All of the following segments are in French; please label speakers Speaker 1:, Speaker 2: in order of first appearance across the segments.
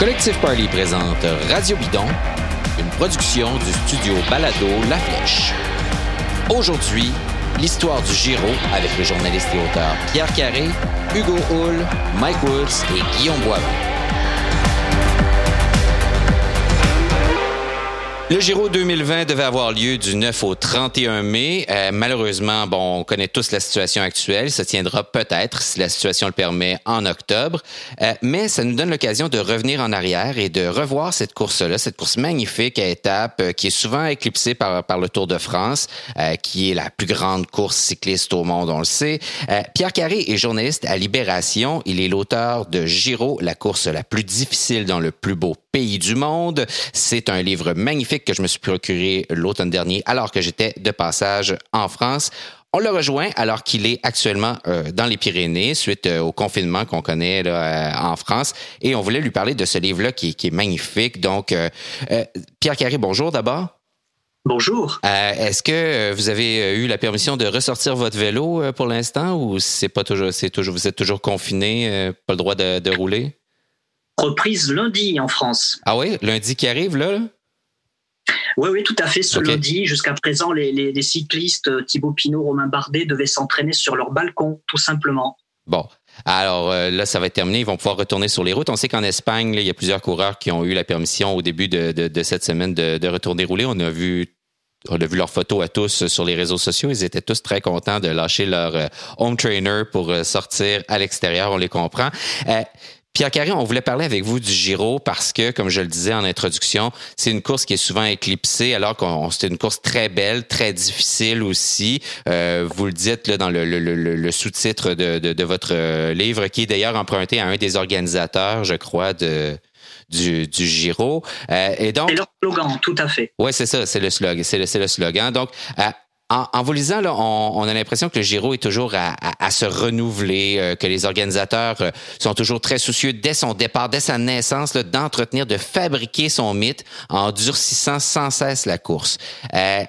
Speaker 1: Collectif Party présente Radio Bidon, une production du studio Balado La Flèche. Aujourd'hui, l'histoire du Giro avec le journaliste et auteur Pierre Carré, Hugo Hull, Mike Woods et Guillaume Boivin. Le Giro 2020 devait avoir lieu du 9 au 31 mai. Euh, malheureusement, bon, on connaît tous la situation actuelle. Ça tiendra peut-être, si la situation le permet, en octobre. Euh, mais ça nous donne l'occasion de revenir en arrière et de revoir cette course-là, cette course magnifique à étapes euh, qui est souvent éclipsée par, par le Tour de France, qui est la plus grande course cycliste au monde, on le sait. Pierre Carré est journaliste à Libération. Il est l'auteur de Giro, la course la plus difficile dans le plus beau pays du monde. C'est un livre magnifique que je me suis procuré l'automne dernier alors que j'étais de passage en France. On le rejoint alors qu'il est actuellement euh, dans les Pyrénées suite euh, au confinement qu'on connaît là, euh, en France. Et on voulait lui parler de ce livre-là qui, qui, est magnifique. Donc, Pierre Carré, bonjour d'abord.
Speaker 2: Bonjour.
Speaker 1: Est-ce que vous avez eu la permission de ressortir votre vélo pour l'instant ou c'est pas toujours, c'est toujours, vous êtes toujours confiné, pas le droit de, de rouler?
Speaker 2: Reprise lundi en France.
Speaker 1: Ah oui, lundi qui arrive là?
Speaker 2: Oui, oui, tout à fait. Ce lundi, jusqu'à présent, les, cyclistes euh, Thibaut Pinot, Romain Bardet devaient s'entraîner sur leur balcon, tout simplement.
Speaker 1: Bon. Alors euh, là, ça va être terminé. Ils vont pouvoir retourner sur les routes. On sait qu'en Espagne, il y a plusieurs coureurs qui ont eu la permission au début de, cette semaine de, retourner rouler. On a vu on a vu leurs photos à tous sur les réseaux sociaux. Ils étaient tous très contents de lâcher leur euh, home trainer pour sortir à l'extérieur. On les comprend. Pierre Carré, on voulait parler avec vous du Giro parce que, comme je le disais en introduction, c'est une course qui est souvent éclipsée alors que c'est une course très belle, très difficile aussi. Euh, vous le dites là, dans le, sous-titre de, votre euh, livre, qui est d'ailleurs emprunté à un des organisateurs, je crois, de, du, Giro.
Speaker 2: Euh, et donc, c'est le slogan, tout à fait.
Speaker 1: Oui, c'est ça, c'est le slogan. C'est le, le, slogan. Donc, en, vous lisant, là, on, a l'impression que le Giro est toujours à, se renouveler, euh, que les organisateurs euh, sont toujours très soucieux dès son départ, dès sa naissance, d'entretenir, de fabriquer son mythe en durcissant sans cesse la course. Euh,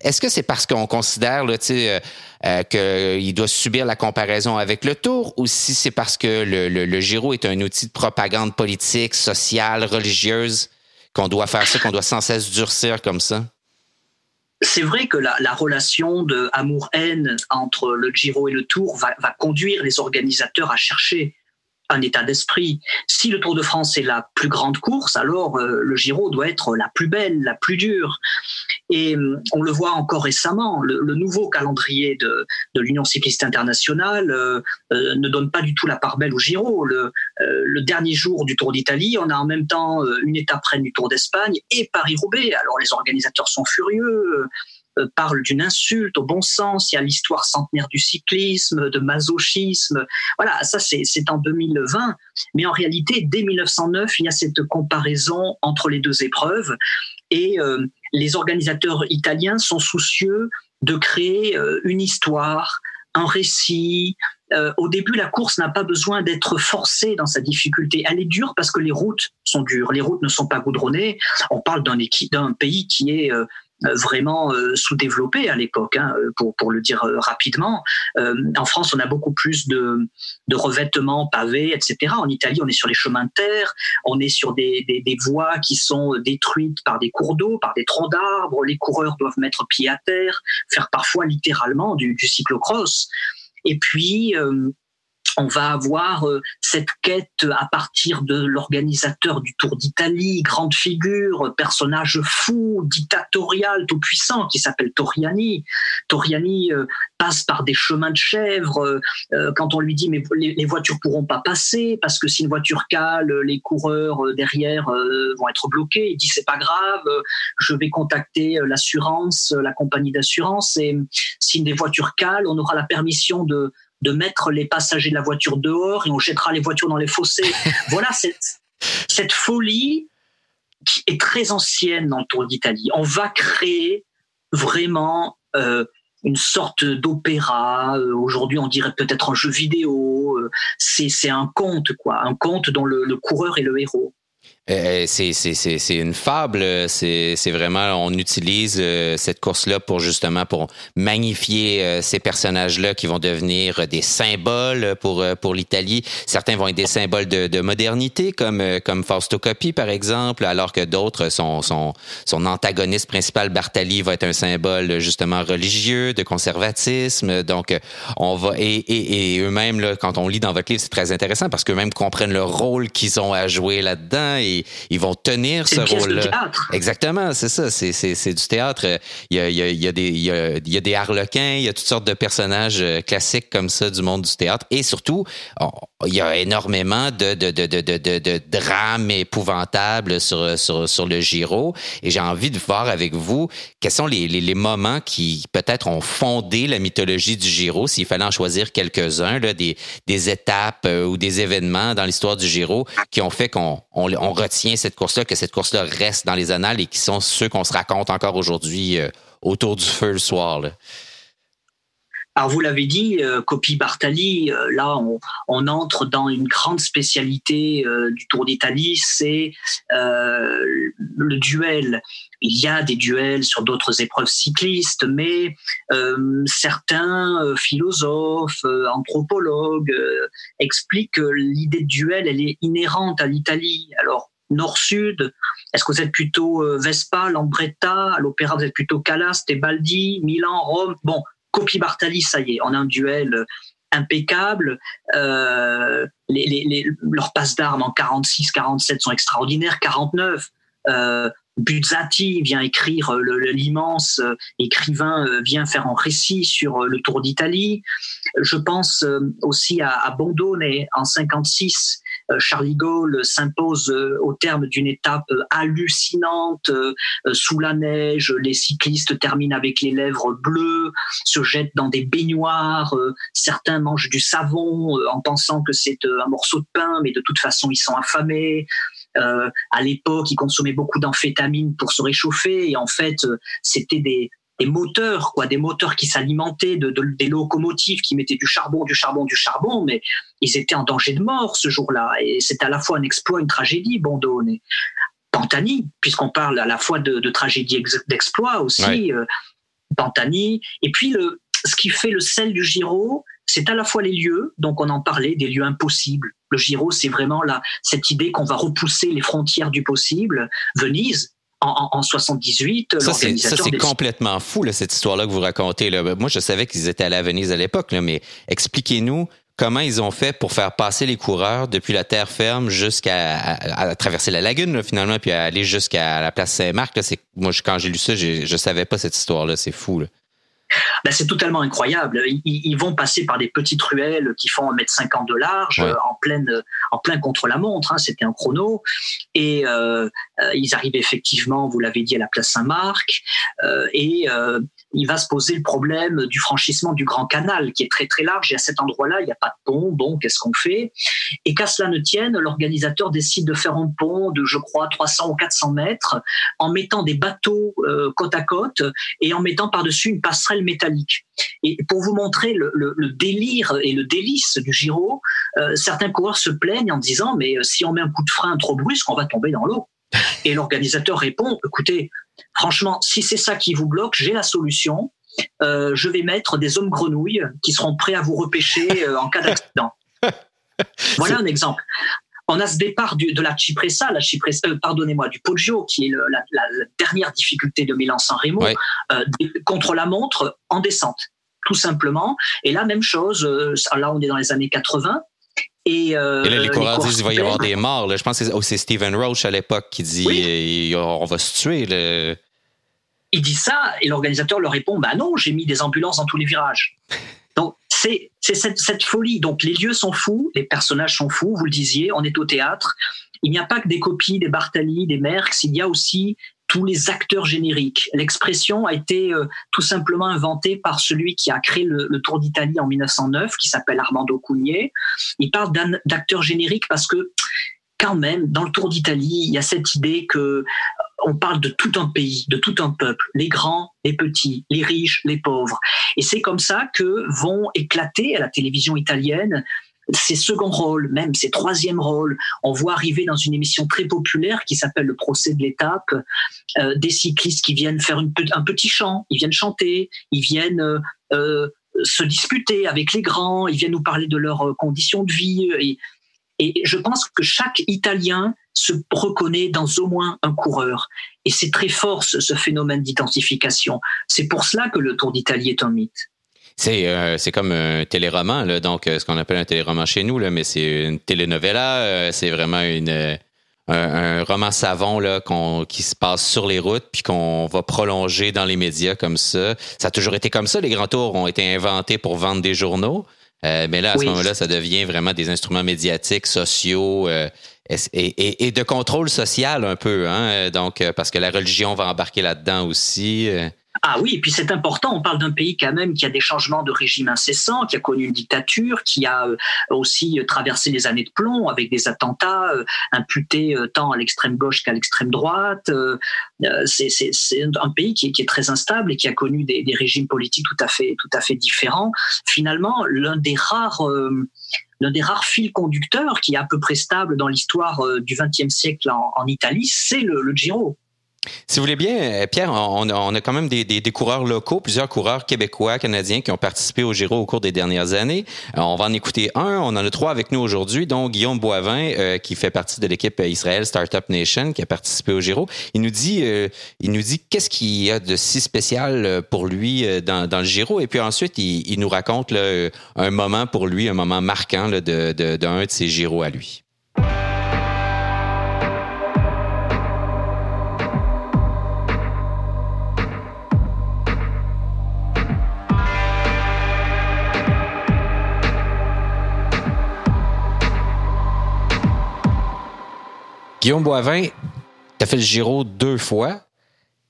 Speaker 1: est-ce que c'est parce qu'on considère là, qu'il doit subir la comparaison avec le Tour ou si c'est parce que le, le Giro est un outil de propagande politique, sociale, religieuse, qu'on doit faire ça, qu'on doit sans cesse durcir comme ça?
Speaker 2: C'est vrai que la, relation de amour-haine entre le Giro et le Tour va, conduire les organisateurs à chercher un état d'esprit. Si le Tour de France est la plus grande course, alors euh, le Giro doit être la plus belle, la plus dure. Et euh, on le voit encore récemment, le, nouveau calendrier de, de l'Union cycliste internationale euh, ne donne pas du tout la part belle au Giro. Le, le dernier jour du Tour d'Italie, on a en même temps une étape reine du Tour d'Espagne et Paris-Roubaix. Alors les organisateurs sont furieux. Euh, parle d'une insulte au bon sens, il y a l'histoire centenaire du cyclisme, de masochisme. Voilà, ça c'est en 2020. Mais en réalité, dès 1909, il y a cette comparaison entre les deux épreuves. Et euh, les organisateurs italiens sont soucieux de créer euh, une histoire, un récit. au début, la course n'a pas besoin d'être forcée dans sa difficulté. Elle est dure parce que les routes sont dures. Les routes ne sont pas goudronnées. On parle d'un pays qui est vraiment euh, sous-développé à l'époque, hein, pour, pour le dire euh, rapidement. en France, on a beaucoup plus de, de revêtements pavés, etc. En Italie, on est sur les chemins de terre, on est sur des, des, des voies qui sont détruites par des cours d'eau, par des troncs d'arbres. Les coureurs doivent mettre pied à terre, faire parfois littéralement du, du cyclocross. Et puis, on va avoir euh, cette quête à partir de l'organisateur du Tour d'Italie, grande figure, personnage fou, dictatorial, tout puissant, qui s'appelle Toriani. Toriani euh, passe par des chemins de chèvres. Euh, quand on lui dit mais les, voitures pourront pas passer parce que si une voiture cale, les coureurs derrière vont être bloqués. Il dit c'est pas grave, je vais contacter l'assurance, la compagnie d'assurance et si une des voitures cale, on aura la permission de de mettre les passagers de la voiture dehors et on jettera les voitures dans les fossés. voilà cette, cette folie qui est très ancienne dans le Tour d'Italie. On va créer vraiment euh, une sorte d'opéra. Euh, aujourd'hui, on dirait peut-être un jeu vidéo. Euh, c'est un conte, quoi, un conte dont le, le coureur est le héros.
Speaker 1: Euh, c'est une fable. C'est vraiment, on utilise euh, cette course-là pour justement pour magnifier euh, ces personnages-là qui vont devenir des symboles pour pour l'Italie. Certains vont être des symboles de, de modernité, comme comme Fausto Coppi par exemple, alors que d'autres son, son son antagoniste principal Bartali va être un symbole justement religieux, de conservatisme. Donc on va et, et, et eux-mêmes là, quand on lit dans votre livre, c'est très intéressant parce qu'eux-mêmes comprennent le rôle qu'ils ont à jouer là-dedans ils, vont tenir ce rôle-là. Exactement, c'est ça. C'est du théâtre. Il y, a, il, y a, des, il, y a, il y a des harlequins, il y a toutes sortes de personnages euh, classiques comme ça du monde du théâtre. Et surtout, il y a énormément de, de, de, de, de, de drames épouvantables sur, sur, sur le Giro. Et j'ai envie de voir avec vous quels sont les, les, les moments qui peut-être ont fondé la mythologie du Giro, s'il fallait en choisir quelques-uns, des, des étapes euh, ou des événements dans l'histoire du Giro qui ont fait qu'on on, on retient cette course-là, que cette course-là reste dans les annales et qui sont ceux qu'on se raconte encore aujourd'hui euh, autour du feu le soir.
Speaker 2: Alors vous l'avez dit, euh, Copie Bartali, euh, là on, entre dans une grande spécialité euh, du Tour d'Italie, c'est le duel. Il y a des duels sur d'autres épreuves cyclistes, mais certains philosophes, anthropologues expliquent que l'idée de duel, elle est inhérente à l'Italie. Alors nord-sud Est-ce que vous êtes plutôt Vespa, Lambretta À l'opéra, vous êtes plutôt Calas, Tebaldi, Milan, Rome? Bon, Copie Bartali, ça y est, on a un duel euh, impeccable. Euh, leurs passes d'armes en 46, 47 sont extraordinaires. 49, euh, Buzzati vient écrire l'immense euh, écrivain vient faire un récit sur le Tour d'Italie. Je pense aussi à, à Bondone en 56 euh, Charlie Gaulle s'impose euh, au terme d'une étape euh, hallucinante sous la neige. Les cyclistes terminent avec les lèvres bleues, se jettent dans des baignoires. Certains mangent du savon en pensant que c'est un morceau de pain, mais de toute façon ils sont affamés. Euh, à l'époque, ils consommaient beaucoup d'amphétamines pour se réchauffer et en fait, c'était des, des moteurs, quoi, des moteurs qui s'alimentaient de, de, des locomotives qui mettaient du charbon, du charbon, du charbon, mais ils étaient en danger de mort ce jour-là. Et c'est à la fois un exploit, une tragédie, Bondone. Pantani, puisqu'on parle à la fois de, de tragédie d'exploit aussi, ouais. euh, Pantani. Et puis, le, ce qui fait le sel du Giro, c'est à la fois les lieux, donc on en parlait, des lieux impossibles. Le Giro, c'est vraiment là, cette idée qu'on va repousser les frontières du possible. Venise, en, en 78.
Speaker 1: Ça, c'est, des... complètement fou, là, cette histoire-là que vous racontez. Là. Moi, je savais qu'ils étaient allés à Venise à l'époque, mais expliquez-nous comment ils ont fait pour faire passer les coureurs depuis la terre ferme jusqu'à à, à traverser la lagune, là, finalement, puis à aller jusqu'à la place Saint-Marc. Moi, quand j'ai lu ça, je savais pas cette histoire-là. C'est fou. Là.
Speaker 2: Ben, c'est totalement incroyable. Ils, ils, vont passer par des petites ruelles qui font 1m50 de large, ouais. en, pleine, en plein contre la montre, hein, c'était un chrono. Et euh, ils arrivent effectivement, vous l'avez dit, à la place Saint-Marc. Euh, et euh, il va se poser le problème du franchissement du Grand Canal, qui est très très large. Et à cet endroit-là, il n'y a pas de pont. Bon, qu'est-ce qu'on fait? Et qu'à cela ne tienne, l'organisateur décide de faire un pont de, je crois, 300 ou 400 mètres, en mettant des bateaux euh, côte à côte et en mettant par-dessus une passerelle métallique. Et pour vous montrer le, le, le délire et le délice du Giro, euh, certains coureurs se plaignent en disant mais si on met un coup de frein trop brusque, on va tomber dans l'eau. Et l'organisateur répond écoutez, franchement, si c'est ça qui vous bloque, j'ai la solution. Euh, je vais mettre des hommes grenouilles qui seront prêts à vous repêcher euh, en cas d'accident. voilà un exemple. On a ce départ du, de la Cipressa, la Cipressa, euh, pardonnez-moi, du Poggio, qui est le, la, dernière difficulté de Milan-San Remo, ouais. contre la montre en descente, tout simplement. Et là, même chose, là on est dans les années 80,
Speaker 1: et, euh, et, là, les coureurs disent qu'il va y avoir des morts. Là. Je pense que c'est, oh, c'est Stephen Roach à l'époque qui dit oui. on va se tuer. Là.
Speaker 2: Il dit ça et l'organisateur leur répond bah non, j'ai mis des ambulances dans tous les virages. Donc c'est, c'est cette, cette, folie. Donc les lieux sont fous, les personnages sont fous, vous le disiez, on est au théâtre. Il n'y a pas que des copies, des Bartali, des Merckx, il y a aussi tous les acteurs génériques. L'expression a été euh, tout simplement inventée par celui qui a créé le, Tour d'Italie en 1909, qui s'appelle Armando Cugné. Il parle d'acteurs génériques parce que quand même, dans le Tour d'Italie, il y a cette idée que euh, on parle de tout un pays, de tout un peuple, les grands, les petits, les riches, les pauvres. Et c'est comme ça que vont éclater à la télévision italienne ses seconds rôles, même ses troisièmes rôles. On voit arriver dans une émission très populaire qui s'appelle Le procès de l'étape euh, des cyclistes qui viennent faire un petit chant, ils viennent chanter, ils viennent euh, euh, se disputer avec les grands, ils viennent nous parler de leurs conditions de vie. Et, et je pense que chaque Italien se reconnaît dans au moins un coureur. Et c'est très fort ce, phénomène d'identification. C'est pour cela que le Tour d'Italie est un mythe.
Speaker 1: C'est euh, c'est comme un téléroman, là, donc euh, ce qu'on appelle un téléroman chez nous, là, mais c'est une telenovela, euh, c'est vraiment une, un, roman savon là, qui se passe sur les routes, puis qu'on va prolonger dans les médias comme ça. Ça a toujours été comme ça, les grands tours ont été inventés pour vendre des journaux. mais là, à ce moment-là, ça devient vraiment des instruments médiatiques, sociaux et, de contrôle social un peu. Hein? Donc, parce que la religion va embarquer là-dedans aussi.
Speaker 2: Ah oui, et puis c'est important, on parle d'un pays quand même qui a des changements de régime incessants, qui a connu une dictature, qui a euh, aussi euh, traversé les années de plomb avec des attentats euh, imputés tant à l'extrême gauche qu'à l'extrême droite. C'est un pays qui est, très instable et qui a connu des, régimes politiques tout à fait, tout à fait différents. Finalement, l'un des rares l'un des rares fils conducteurs qui est à peu près stable dans l'histoire du XXe siècle en, Italie, c'est le, le Giro.
Speaker 1: Si vous voulez bien, euh, Pierre, on, a quand même des, coureurs locaux, plusieurs coureurs québécois, canadiens qui ont participé au Giro au cours des dernières années. Euh, on va en écouter un. On en a trois avec nous aujourd'hui, dont Guillaume Boivin, euh, qui fait partie de l'équipe Israël Startup Nation, qui a participé au Giro. Il nous dit, il nous dit qu'est-ce qu'il y a de si spécial pour lui dans, le Giro. Et puis ensuite, il, nous raconte un moment pour lui, un moment marquant d'un de, de, de ses Giros à lui. Guillaume Boivin, tu as fait le Giro deux fois.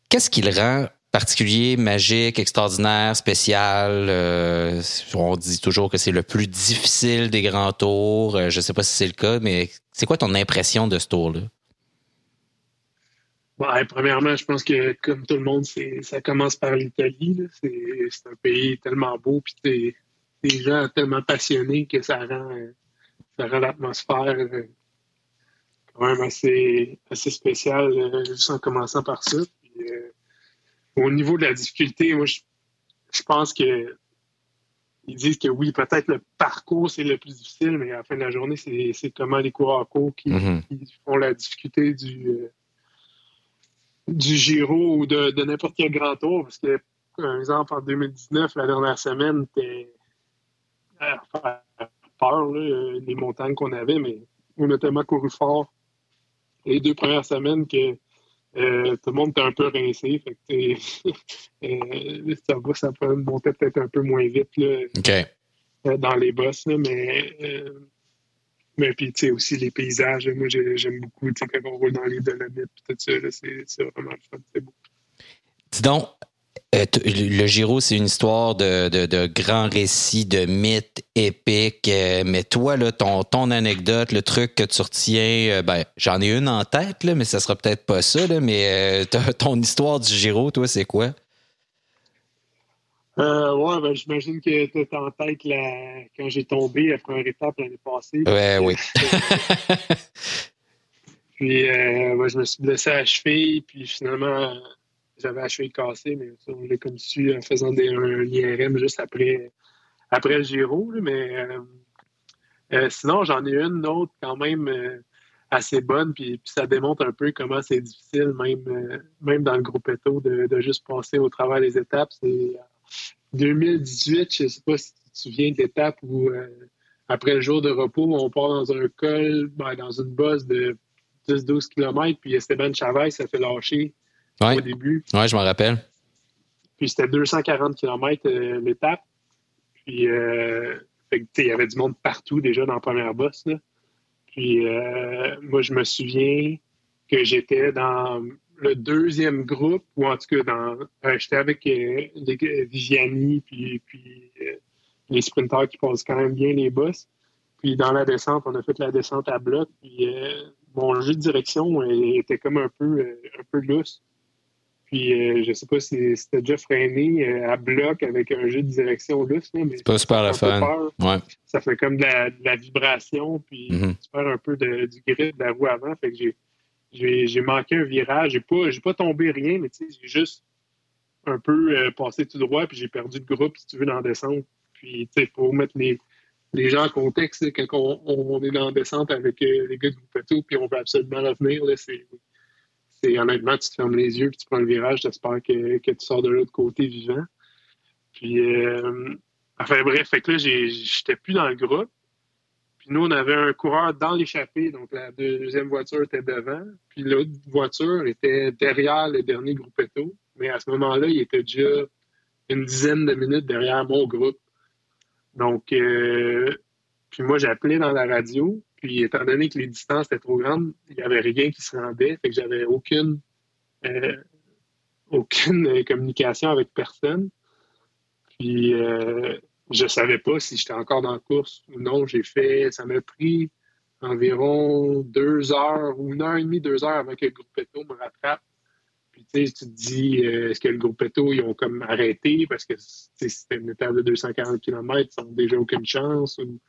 Speaker 1: Qu'est-ce qui le rend particulier, magique, extraordinaire, spécial? Euh, on dit toujours que c'est le plus difficile des grands tours. Euh, je ne sais pas si c'est le cas, mais c'est quoi ton impression de ce tour-là?
Speaker 3: premièrement, je pense que comme tout le monde, ça commence par l'Italie. C'est un pays tellement beau, puis des gens tellement passionnés que ça rend, ça rend l'atmosphère euh, quand même assez, assez spécial, euh, juste en commençant par ça. Euh, au niveau de la difficulté, moi, je, pense que ils disent que oui, peut-être le parcours, c'est le plus difficile, mais à la fin de la journée, c'est comment les coureurs courts qui, mm-hmm. font la difficulté du, euh, du Giro ou de, n'importe quel grand tour. Parce que, par exemple, en 2019, la dernière semaine, c'était peur, les montagnes qu'on avait, mais on a tellement couru fort les deux premières semaines que euh, tout le monde était un peu rincé. Fait que, euh, ça va, ça peut monter peut-être un peu moins vite là, euh, dans les bosses, mais mais puis, tu sais, aussi les paysages. Moi, j'aime beaucoup, quand on roule dans les Dolomites, tout ça, c'est vraiment le fun. C'est beau.
Speaker 1: Dis donc, le Giro, c'est une histoire de, de, grands récits, de mythes épiques. Euh, mais toi, là, ton, ton anecdote, le truc que tu retiens, euh, ben, j'en ai une en tête, là, mais ça sera peut-être pas ça. mais ton histoire du Giro, toi, c'est quoi?
Speaker 3: ouais, ben, j'imagine que tu es en tête quand j'ai tombé la première étape l'année passée.
Speaker 1: Ouais, oui.
Speaker 3: puis, je me suis blessé à la cheville, puis finalement j'avais achevé cassé, mais on l'a comme su en faisant des, un IRM juste après, après le Giro. mais euh, euh, sinon, j'en ai une autre quand même euh, assez bonne, puis, ça démontre un peu comment c'est difficile, même, même dans le groupe Eto, de, juste passer au travers des étapes. C'est 2018, je ne sais pas si tu te souviens de l'étape où, après le jour de repos, on part dans un col, ben, dans une bosse de 10-12 km, puis Esteban Chavez ça fait lâcher
Speaker 1: ouais.
Speaker 3: au début.
Speaker 1: Oui, je m'en rappelle.
Speaker 3: Puis c'était 240 km euh, l'étape. Puis euh, il y avait du monde partout déjà dans la première bosse. Puis euh, moi, je me souviens que j'étais dans le deuxième groupe, ou en tout cas, dans, j'étais avec Vigiani, puis, puis les sprinteurs qui passent quand même bien les bosses. Puis dans la descente, on a fait la descente à bloc. Puis mon jeu de direction était comme un peu, un peu lousse. Puis euh, je sais pas si c'était déjà freiné euh, à bloc avec un jeu de direction lousse. mais
Speaker 1: c'est pas super la fun. Ouais.
Speaker 3: Ça fait comme de la, vibration, puis mm-hmm. tu perds un peu de, du grip de la roue avant. Fait que j'ai, manqué un virage. J'ai pas, j'ai pas tombé rien, mais j'ai juste un peu euh, passé tout droit, puis j'ai perdu de groupe, si tu veux, dans la descente. Puis, tu sais, pour mettre les, les gens en contexte, quand on, est dans la descente avec les gars de tout puis on veut absolument revenir, là, honnêtement, tu fermes les yeux, puis tu prends le virage, j'espère que, que tu sors de l'autre côté vivant. Puis, euh, enfin bref, fait que là, j'étais plus dans le groupe. Puis nous, on avait un coureur dans l'échappée, donc la deuxième voiture était devant, puis l'autre voiture était derrière le dernier groupetto. Mais à ce moment-là, il était déjà une dizaine de minutes derrière mon groupe. Donc, euh, puis moi, j'appelais dans la radio, puis, étant donné que les distances étaient trop grandes, il n'y avait rien qui se rendait. Fait que j'avais aucune, euh, aucune euh, communication avec personne. Puis, euh, je ne savais pas si j'étais encore dans la course ou non. J'ai fait, ça m'a pris environ deux heures ou une heure et demie, deux heures avant que le groupe Petto me rattrape. Puis, tu sais, tu te dis, est-ce que le groupe Petto, ils ont comme arrêté parce que c'était une étape de 240 km, ils n'ont déjà aucune chance ou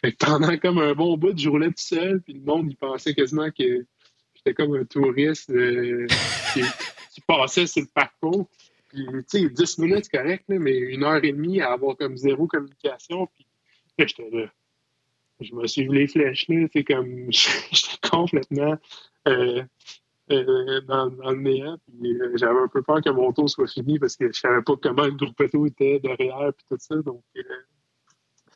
Speaker 3: fait que pendant comme un bon bout, je roulais tout seul, puis le monde, il pensait quasiment que j'étais comme un touriste euh, qui, passait sur le parcours. Puis, tu sais, 10 minutes, c'est correct, mais une heure et demie à avoir comme zéro communication, puis j'étais là. Je me suis vu les flèches, là, c'est comme, j'étais complètement euh, euh, dans, le néant, puis j'avais un peu peur que mon tour soit fini parce que je savais pas comment le groupe était derrière, puis tout ça, donc...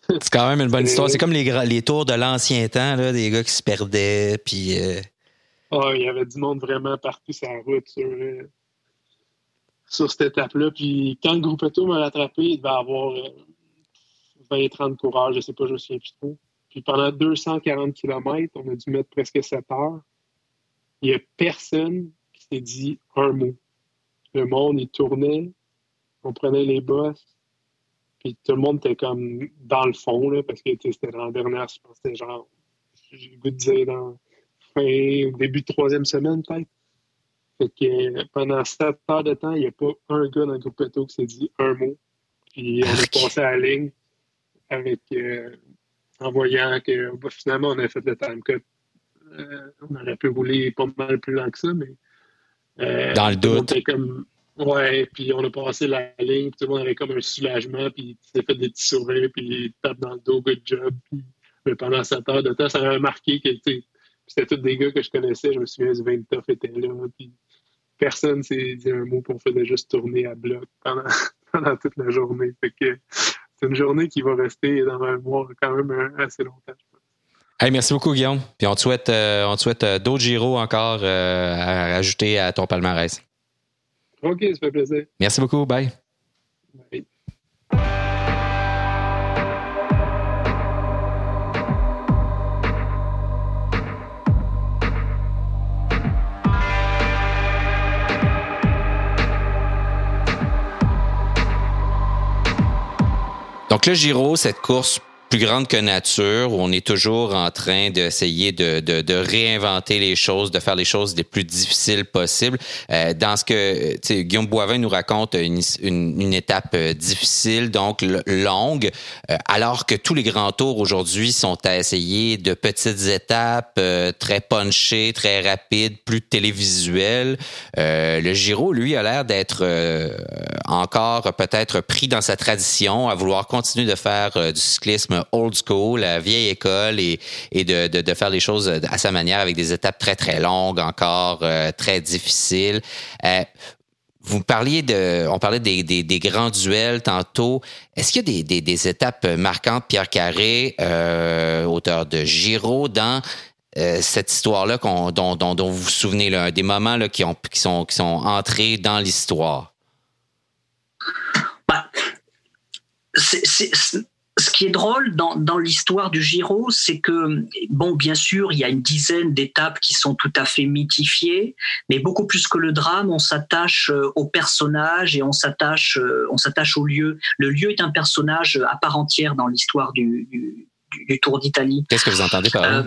Speaker 1: C'est quand même une bonne histoire. C'est comme les, les tours de l'ancien temps, là, des gars qui se perdaient. Puis, euh,
Speaker 3: ah, il y avait du monde vraiment partout sur la route sur, euh, sur cette étape-là. Puis quand le groupe auto m'a rattrapé, il devait avoir 20-30 euh, coureurs, je ne sais pas, je me souviens plus trop. Puis pendant 240 km, on a dû mettre presque 7 heures. Il n'y a personne qui s'est dit un mot. Le monde, il tournait, on prenait les bosses, puis tout le monde était comme dans le fond, là, parce que c'était dans la dernière, je pense c'était genre, j'ai le goût de dire dans fin, début de troisième semaine, peut-être. Fait que pendant sept heures de temps, il n'y a pas un gars dans le groupe Peto qui s'est dit un mot. Puis on est passé à la ligne avec euh, en voyant que bah, finalement on a fait le time cut. Euh, on aurait pu rouler pas mal plus lent que ça, mais
Speaker 1: euh, dans le doute.
Speaker 3: Comme, Ouais, puis on a passé la ligne, tout le monde avait comme un soulagement, puis il s'est fait des petits sourires, puis il tape dans le dos, good job. Puis, mais pendant sept heures de temps, ça m'avait marqué que c'était tous des gars que je connaissais. Je me souviens, du 20 était là, puis personne s'est dit un mot, pour faire faisait juste tourner à bloc pendant, pendant toute la journée. Fait que c'est une journée qui va rester dans ma mémoire quand même assez longtemps,
Speaker 1: Hey, merci beaucoup, Guillaume. Puis on te souhaite, euh, on te souhaite euh, d'autres gyros encore euh, à ajouter à ton palmarès.
Speaker 3: OK, ça fait plaisir.
Speaker 1: Merci beaucoup. Bye. Bye. Donc le Giro, cette course plus grande que nature, où on est toujours en train d'essayer de, de, de, réinventer les choses, de faire les choses les plus difficiles possibles. Euh, dans ce que Guillaume Boivin nous raconte, une, une, une étape euh, difficile, donc longue, euh, alors que tous les grands tours aujourd'hui sont à essayer de petites étapes, euh, très punchées, très rapides, plus télévisuelles. le Giro, lui, a l'air d'être encore peut-être pris dans sa tradition, à vouloir continuer de faire du cyclisme old school, la vieille école et, de, faire les choses à sa manière avec des étapes très, très longues encore, euh, très difficiles. Euh, vous parliez de, on parlait des, grands duels tantôt. Est-ce qu'il y a des, étapes marquantes, Pierre Carré, euh, auteur de Giro, dans euh, cette histoire-là dont, vous vous souvenez, des moments là, qui, ont, qui, sont, entrés dans l'histoire?
Speaker 2: C'est ce qui est drôle dans, dans l'histoire du Giro, c'est que, bon, bien sûr, il y a une dizaine d'étapes qui sont tout à fait mythifiées, mais beaucoup plus que le drame, on s'attache euh, au personnage et on s'attache, euh, on s'attache au lieu. Le lieu est un personnage à part entière dans l'histoire du, du, du Tour d'Italie.
Speaker 1: Qu'est-ce que vous entendez par là? Euh,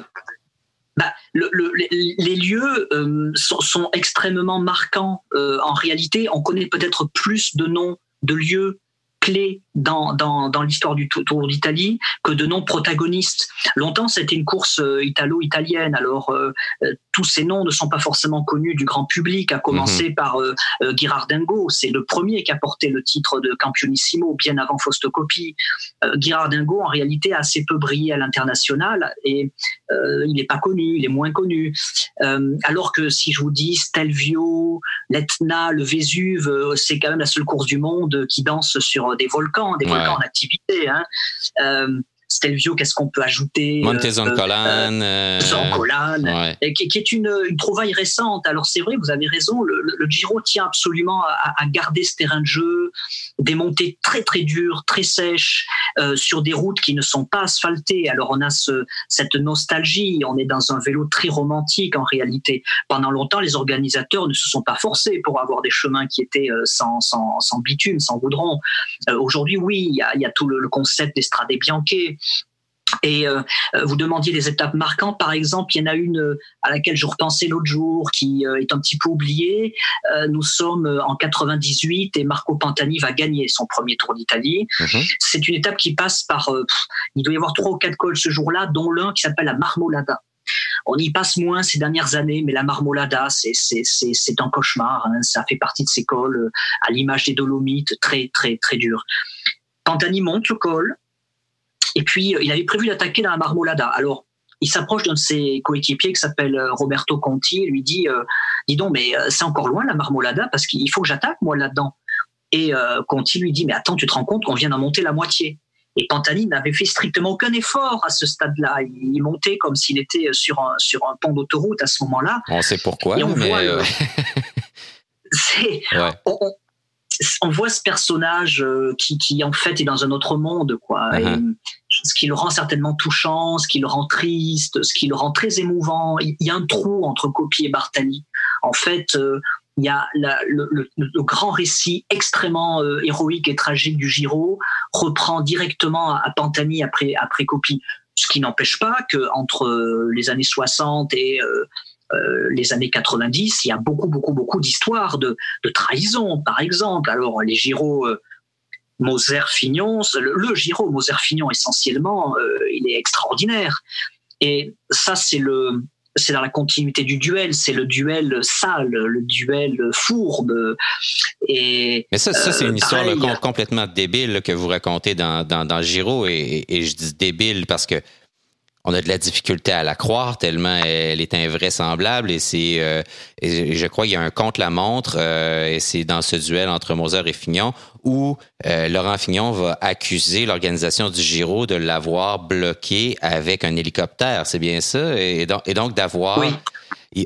Speaker 2: bah, les lieux sont, extrêmement marquants. en réalité, on connaît peut-être plus de noms de lieux clés dans, dans, dans l'histoire du Tour d'Italie que de noms protagonistes. Longtemps, c'était une course euh, italo-italienne. Alors, euh, euh, tous ces noms ne sont pas forcément connus du grand public, à commencer mhm. par euh, Girardingo. C'est le premier qui a porté le titre de Campionissimo bien avant Fausto-Coppi. Girardingo, en réalité, a assez peu brillé à l'international et il n'est pas connu, il est moins connu. alors que si je vous dis Stelvio, l'Etna, le Vésuve, c'est quand même la seule course du monde qui danse sur des volcans des volcans en activité. Hein. Euh, Stelvio, qu'est-ce qu'on peut ajouter
Speaker 1: Monte Zoncolan.
Speaker 2: Euh, euh, qui, est une, trouvaille récente. Alors c'est vrai, vous avez raison, le, Giro tient absolument à, garder ce terrain de jeu, des montées très très dures, très sèches, euh, sur des routes qui ne sont pas asphaltées. Alors on a ce, cette nostalgie, on est dans un vélo très romantique en réalité. Pendant longtemps, les organisateurs ne se sont pas forcés pour avoir des chemins qui étaient sans, sans, sans bitume, sans goudron. Aujourd'hui, oui, il y a, y a, tout le, le concept des Strade Et euh, euh, vous demandiez des étapes marquantes, par exemple, il y en a une euh, à laquelle je repensais l'autre jour, qui est un petit peu oubliée. nous sommes en 98 et Marco Pantani va gagner son premier Tour d'Italie. Mhm. C'est une étape qui passe par, il doit y avoir trois ou quatre cols ce jour-là, dont l'un qui s'appelle la Marmolada. On y passe moins ces dernières années, mais la Marmolada, c'est un cauchemar. Hein. Ça fait partie de ces cols à l'image des Dolomites, très très très dur. Pantani monte le col, et puis, euh, il avait prévu d'attaquer dans la Marmolada. Alors, il s'approche d'un de ses coéquipiers qui s'appelle euh, Roberto Conti et lui dit euh, Dis donc, mais c'est encore loin la Marmolada parce qu'il faut que j'attaque moi là-dedans. Et Conti lui dit Mais attends, tu te rends compte qu'on vient d'en monter la moitié. Et Pantani n'avait fait strictement aucun effort à ce stade-là. Il montait comme s'il était sur un, sur un pont d'autoroute à ce moment-là.
Speaker 1: On sait pourquoi, on mais. Voit
Speaker 2: on voit ce personnage euh, qui, qui, en fait est dans un autre monde, quoi. Uh-huh. ce qui le rend certainement touchant, ce qui le rend triste, ce qui le rend très émouvant. Il y a un trou entre Coppi et Bartali. En fait, euh, il y a le, grand récit extrêmement euh, héroïque et tragique du Giro reprend directement à, Pantani après après Coppi. Ce qui n'empêche pas que entre les années 60 et euh, les années 90, il y a beaucoup, beaucoup, beaucoup d'histoires de, trahison, par exemple. Alors, les Giro euh, Moser-Fignon, le, Giro Moser-Fignon, essentiellement, euh, il est extraordinaire. Et ça, c'est le, c'est dans la continuité du duel, c'est le duel sale, le duel fourbe. Et,
Speaker 1: Mais ça, ça c'est une histoire complètement débile que vous racontez dans, dans, Giro, et, et, je dis débile parce que on a de la difficulté à la croire tellement elle est invraisemblable et c'est euh, je crois qu'il y a un contre la montre euh, et c'est dans ce duel entre Moser et Fignon où euh, Laurent Fignon va accuser l'organisation du Giro de l'avoir bloqué avec un hélicoptère, c'est bien ça? Et donc, d'avoir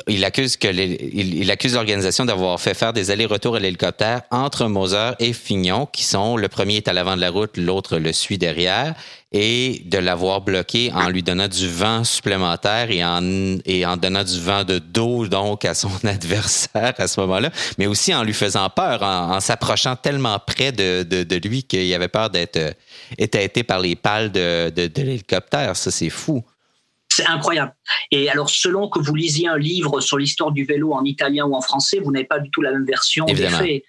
Speaker 1: il, accuse que il, accuse l'organisation d'avoir fait faire des allers-retours à l'hélicoptère entre Moser et Fignon, qui sont le premier est à l'avant de la route, l'autre le suit derrière, et de l'avoir bloqué en lui donnant du vent supplémentaire et en, et en donnant du vent de dos donc à son adversaire à ce moment-là, mais aussi en lui faisant peur, en, s'approchant tellement près de, de, lui qu'il avait peur d'être étêté par les pales de, de l'hélicoptère. Ça, c'est fou.
Speaker 2: C'est incroyable. Et alors, selon que vous lisiez un livre sur l'histoire du vélo en italien ou en français, vous n'avez pas du tout la même version des faits.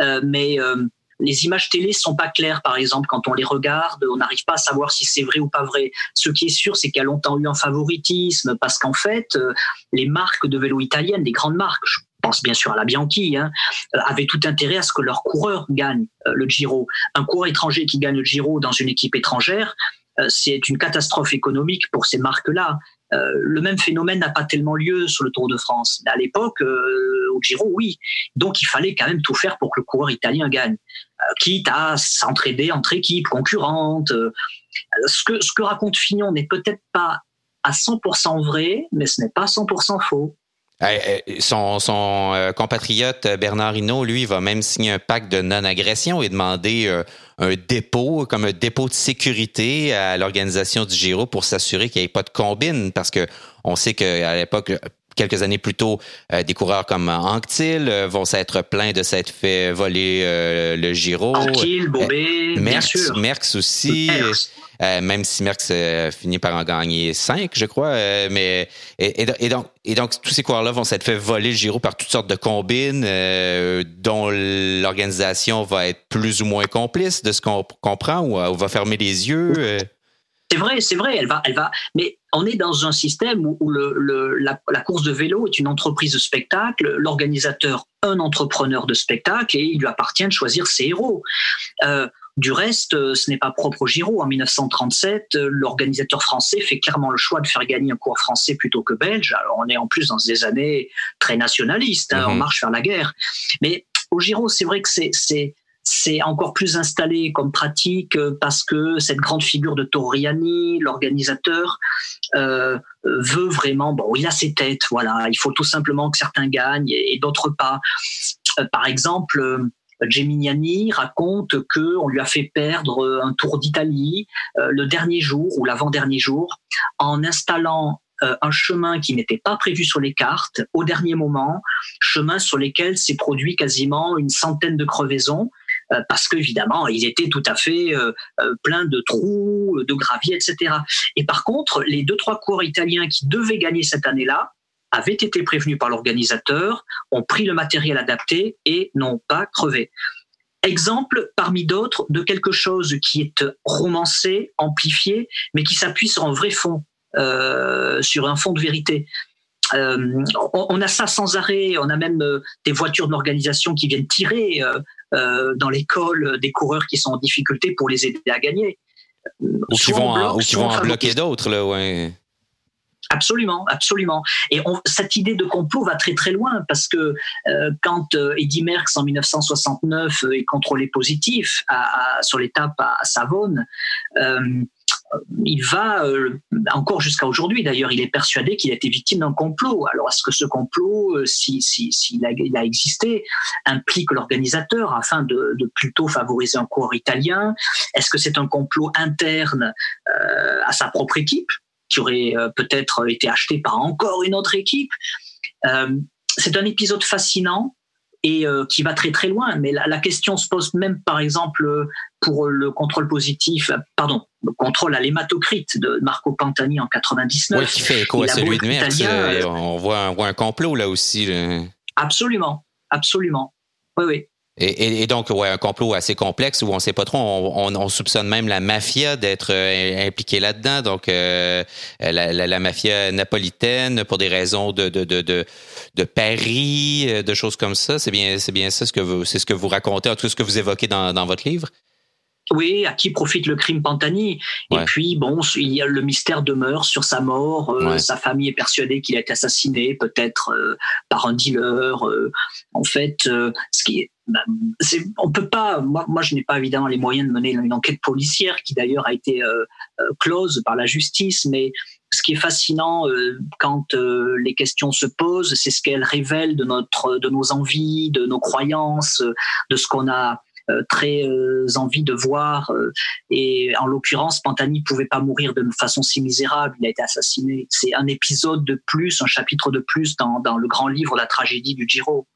Speaker 2: Euh, mais euh, les images télé sont pas claires, par exemple, quand on les regarde, on n'arrive pas à savoir si c'est vrai ou pas vrai. Ce qui est sûr, c'est qu'il y a longtemps eu un favoritisme, parce qu'en fait, euh, les marques de vélo italiennes, les grandes marques, je pense bien sûr à la Bianchi, hein, avaient tout intérêt à ce que leurs coureurs gagnent le Giro. Un coureur étranger qui gagne le Giro dans une équipe étrangère, euh, c'est une catastrophe économique pour ces marques-là. Euh, le même phénomène n'a pas tellement lieu sur le Tour de France. À l'époque, euh, au Giro, oui. Donc, il fallait quand même tout faire pour que le coureur italien gagne, quitte à s'entraider entre équipes concurrentes. ce, que, ce que raconte Fignon n'est peut-être pas à 100% vrai, mais ce n'est pas 100% faux.
Speaker 1: Son, son euh, compatriote euh, Bernard Hinault, lui, va même signer un pacte de non-agression et demander euh, un dépôt, comme un dépôt de sécurité à l'organisation du Giro pour s'assurer qu'il n'y ait pas de combine, parce que on sait qu'à l'époque, quelques années plus tôt, des coureurs comme Anctil vont s'être plaints de s'être fait voler le Giro.
Speaker 2: Anctil, Bobé, bien sûr.
Speaker 1: Merckx aussi. même si Merckx finit par en gagner cinq, je crois. mais et, donc, et donc, tous ces coureurs-là vont s'être fait voler le Giro par toutes sortes de combines dont l'organisation va être plus ou moins complice de ce qu'on comprend ou, ou, va fermer les yeux.
Speaker 2: C'est vrai, c'est vrai, elle va, elle va. Mais on est dans un système où, le, la, course de vélo est une entreprise de spectacle, l'organisateur un entrepreneur de spectacle et il lui appartient de choisir ses héros. Euh, du reste, euh, ce n'est pas propre au Giro. En 1937, euh, l'organisateur français fait clairement le choix de faire gagner un coureur français plutôt que belge. Alors on est en plus dans des années très nationalistes, hein, on mhm. marche vers la guerre. Mais au Giro, c'est vrai que c'est c'est encore plus installé comme pratique euh, parce que cette grande figure de Torriani, l'organisateur, euh, veut vraiment, bon, il a ses têtes, voilà, il faut tout simplement que certains gagnent et, d'autres pas. Euh, par exemple, Geminiani raconte que on lui a fait perdre un Tour d'Italie le dernier jour ou l'avant-dernier jour en installant un chemin qui n'était pas prévu sur les cartes au dernier moment, chemin sur lesquels s'est produit quasiment une centaine de crevaisons parce qu'évidemment, ils étaient tout à fait euh, euh, pleins de trous, de gravier, etc. Et par contre, les deux, trois coureurs italiens qui devaient gagner cette année-là, avaient été prévenus par l'organisateur, ont pris le matériel adapté et n'ont pas crevé. Exemple parmi d'autres de quelque chose qui est romancé, amplifié, mais qui s'appuie sur un vrai fond, sur un fond de vérité. On, a ça sans arrêt. On a même des voitures de l'organisation qui viennent tirer euh, dans l'école des coureurs qui sont en difficulté pour les aider à gagner.
Speaker 1: Ou qui vont, en, bloquer d'autres, là, ouais.
Speaker 2: Absolument, absolument. Et cette idée de complot va très très loin parce que euh, quand euh, Eddy Merckx en 1969 est contrôlé positif sur l'étape à, Savone, il va, euh, encore jusqu'à aujourd'hui d'ailleurs, il est persuadé qu'il a été victime d'un complot. Alors est-ce que ce complot, euh, s'il si, a, il a, existé, implique l'organisateur afin de, de, plutôt favoriser un coureur italien? Est-ce que c'est un complot interne euh, à sa propre équipe, qui aurait peut-être été acheté par encore une autre équipe? C'est un épisode fascinant et euh, qui va très très loin. Mais la, question se pose même, par exemple, pour le contrôle positif, pardon, le contrôle à l'hématocrite de Marco Pantani en 99.
Speaker 1: Oui, qui fait écho à celui de Merckx. Euh, on, voit un, voit un, complot là aussi.
Speaker 2: Absolument, absolument. Oui, oui.
Speaker 1: Et, donc, ouais, un complot assez complexe où on ne sait pas trop. On, soupçonne même la mafia d'être euh, impliquée là-dedans. Donc, euh, la, mafia napolitaine pour des raisons de de, de, de, de paris, euh, de choses comme ça. C'est bien, c'est bien ça ce que vous, c'est ce que vous racontez, en tout ce que vous évoquez dans, dans votre livre.
Speaker 2: Oui, à qui profite le crime Pantani? Et puis, bon, il y a le mystère demeure sur sa mort. Sa famille est persuadée qu'il a été assassiné, peut-être par un dealer. en fait, ce qui est on peut pas. Moi, moi je n'ai pas évidemment les moyens de mener une enquête policière qui d'ailleurs a été euh, euh, close par la justice. Mais ce qui est fascinant euh, quand les questions se posent, c'est ce qu'elles révèlent de notre, de nos envies, de nos croyances, de ce qu'on a très envie de voir. et en l'occurrence, Pantani pouvait pas mourir de façon si misérable. Il a été assassiné. C'est un épisode de plus, un chapitre de plus dans, dans le grand livre La tragédie du Giro.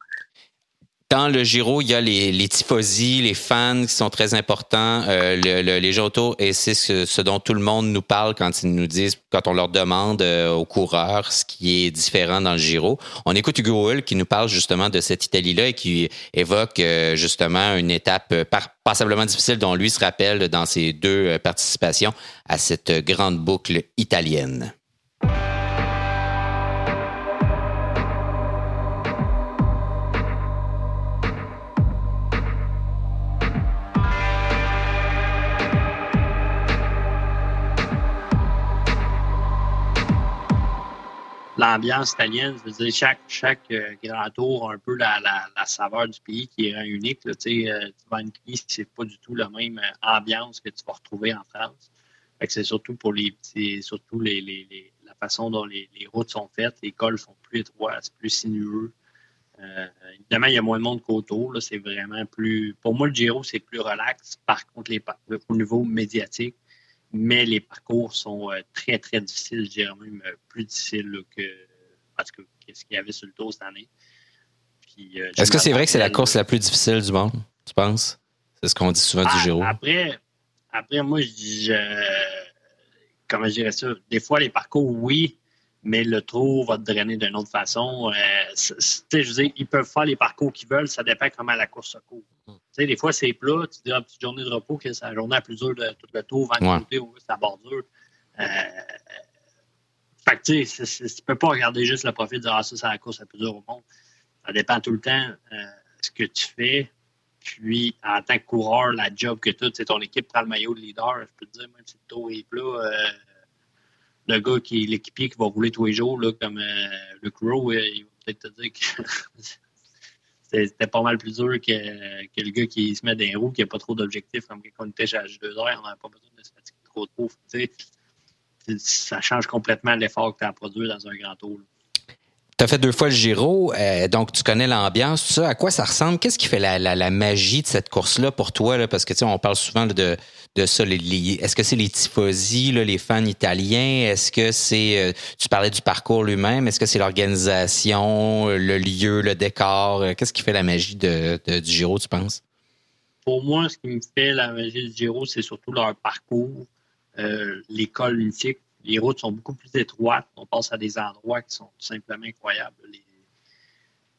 Speaker 1: Dans le Giro, il y a les, les tifosi, les fans qui sont très importants, euh, les gens autour, et c'est ce, dont tout le monde nous parle quand ils nous disent, quand on leur demande euh, aux coureurs ce qui est différent dans le Giro. On écoute Hugo Hull qui nous parle justement de cette Italie-là et qui évoque euh, justement une étape passablement difficile dont lui se rappelle dans ses deux participations à cette grande boucle italienne.
Speaker 4: L'ambiance italienne, je veux dire, chaque, chaque euh, grand tour a un peu la, la, saveur du pays qui est unique. Là, euh, tu vas une c'est pas du tout la même euh, ambiance que tu vas retrouver en France. c'est surtout pour les petits, surtout la façon dont les, routes sont faites, les cols sont plus étroits, c'est plus sinueux. évidemment, il y a moins de monde qu'autour. C'est vraiment plus. Pour moi, le Giro, c'est plus relax. Par contre, les, au niveau médiatique, mais les parcours sont euh, très, très difficiles, je dirais même plus difficiles que, parce que, ce qu'il y avait sur le tour cette année.
Speaker 1: Euh, Est-ce que c'est vrai que c'est la course la plus difficile du monde, tu penses? C'est ce qu'on dit souvent du Giro.
Speaker 4: Après, après, moi, je, comment je dirais ça? Des fois, les parcours, oui, mais le trou va te drainer d'une autre façon. Euh, je veux dire, ils peuvent faire les parcours qu'ils veulent, ça dépend comment la course se court. Hmm. sais, des fois, c'est plat, tu dis, ah, petite journée de repos, que c'est la journée la plus dure de tout le tour, 20 ouais. ou c'est la bordure. Euh, fait que, tu sais, tu peux pas regarder juste le profit de dire, ah, ça, c'est la course la plus dure au monde. Ça dépend tout le temps euh, ce que tu fais. Puis, en tant que coureur, la job que tu as, ton équipe prend le maillot de leader. Je peux te dire, même si le tour est plat, euh, le gars qui est l'équipier qui va rouler tous les jours, là, comme euh, le Crow, il va peut-être te dire que c'était pas mal plus dur que, que, le gars qui se met dans les roues, qui n'a pas trop d'objectifs, comme quand on était chez H2R, on n'avait pas besoin de se fatiguer trop trop. Ça change complètement l'effort que tu as à produire dans un grand tour.
Speaker 1: Tu as fait deux fois le Giro, euh, donc tu connais l'ambiance, tout ça. À quoi ça ressemble? Qu'est-ce qui fait la, magie de cette course-là pour toi? Parce que tu sais, on parle souvent de, de ça. Est-ce que c'est les tifosi, les fans italiens? Est-ce que c'est. Euh, tu parlais du parcours lui-même. Est-ce que c'est l'organisation, le lieu, le décor? Qu'est-ce qui fait la magie du Giro, tu penses?
Speaker 4: Pour moi, ce qui me fait la magie du Giro, c'est surtout leur parcours, euh, l'école mythique les routes sont beaucoup plus étroites. On passe à des endroits qui sont tout simplement incroyables.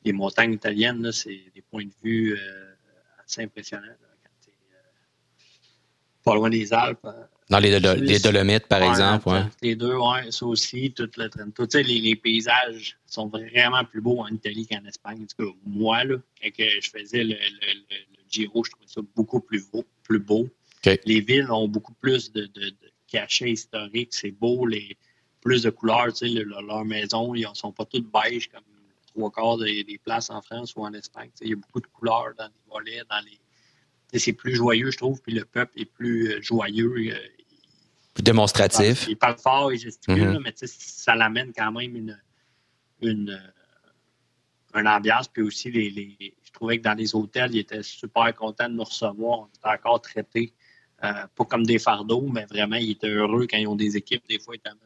Speaker 4: Les, montagnes italiennes, c'est des points de vue euh, assez impressionnants. quand euh, pas loin des Alpes. Euh,
Speaker 1: Dans les, Dolomites, par exemple. Ouais.
Speaker 4: Les deux, oui, ça aussi. Tout le, tout, les, les, paysages sont vraiment plus beaux en Italie qu'en Espagne. En tout cas, moi, là, quand je faisais le, Giro, je trouvais ça beaucoup plus beau. Plus beau. Les villes ont beaucoup plus de cachet historique, c'est beau, les plus de couleurs, tu sais, leurs maisons, ils ne sont pas toutes beiges comme trois quarts des, places en France ou en Espagne. il y a beaucoup de couleurs dans les volets, dans les. C'est plus joyeux, je trouve, puis le peuple est plus euh, joyeux. Euh,
Speaker 1: plus démonstratif.
Speaker 4: Il parle, fort, il gesticule, mm-hmm. mais ça l'amène quand même une, une, euh, une ambiance. Puis aussi, les, je trouvais que dans les hôtels, ils étaient super contents de nous recevoir. On était encore traités pas comme des fardeaux, mais vraiment, ils étaient heureux quand ils ont des équipes. Des fois, ils t'amènent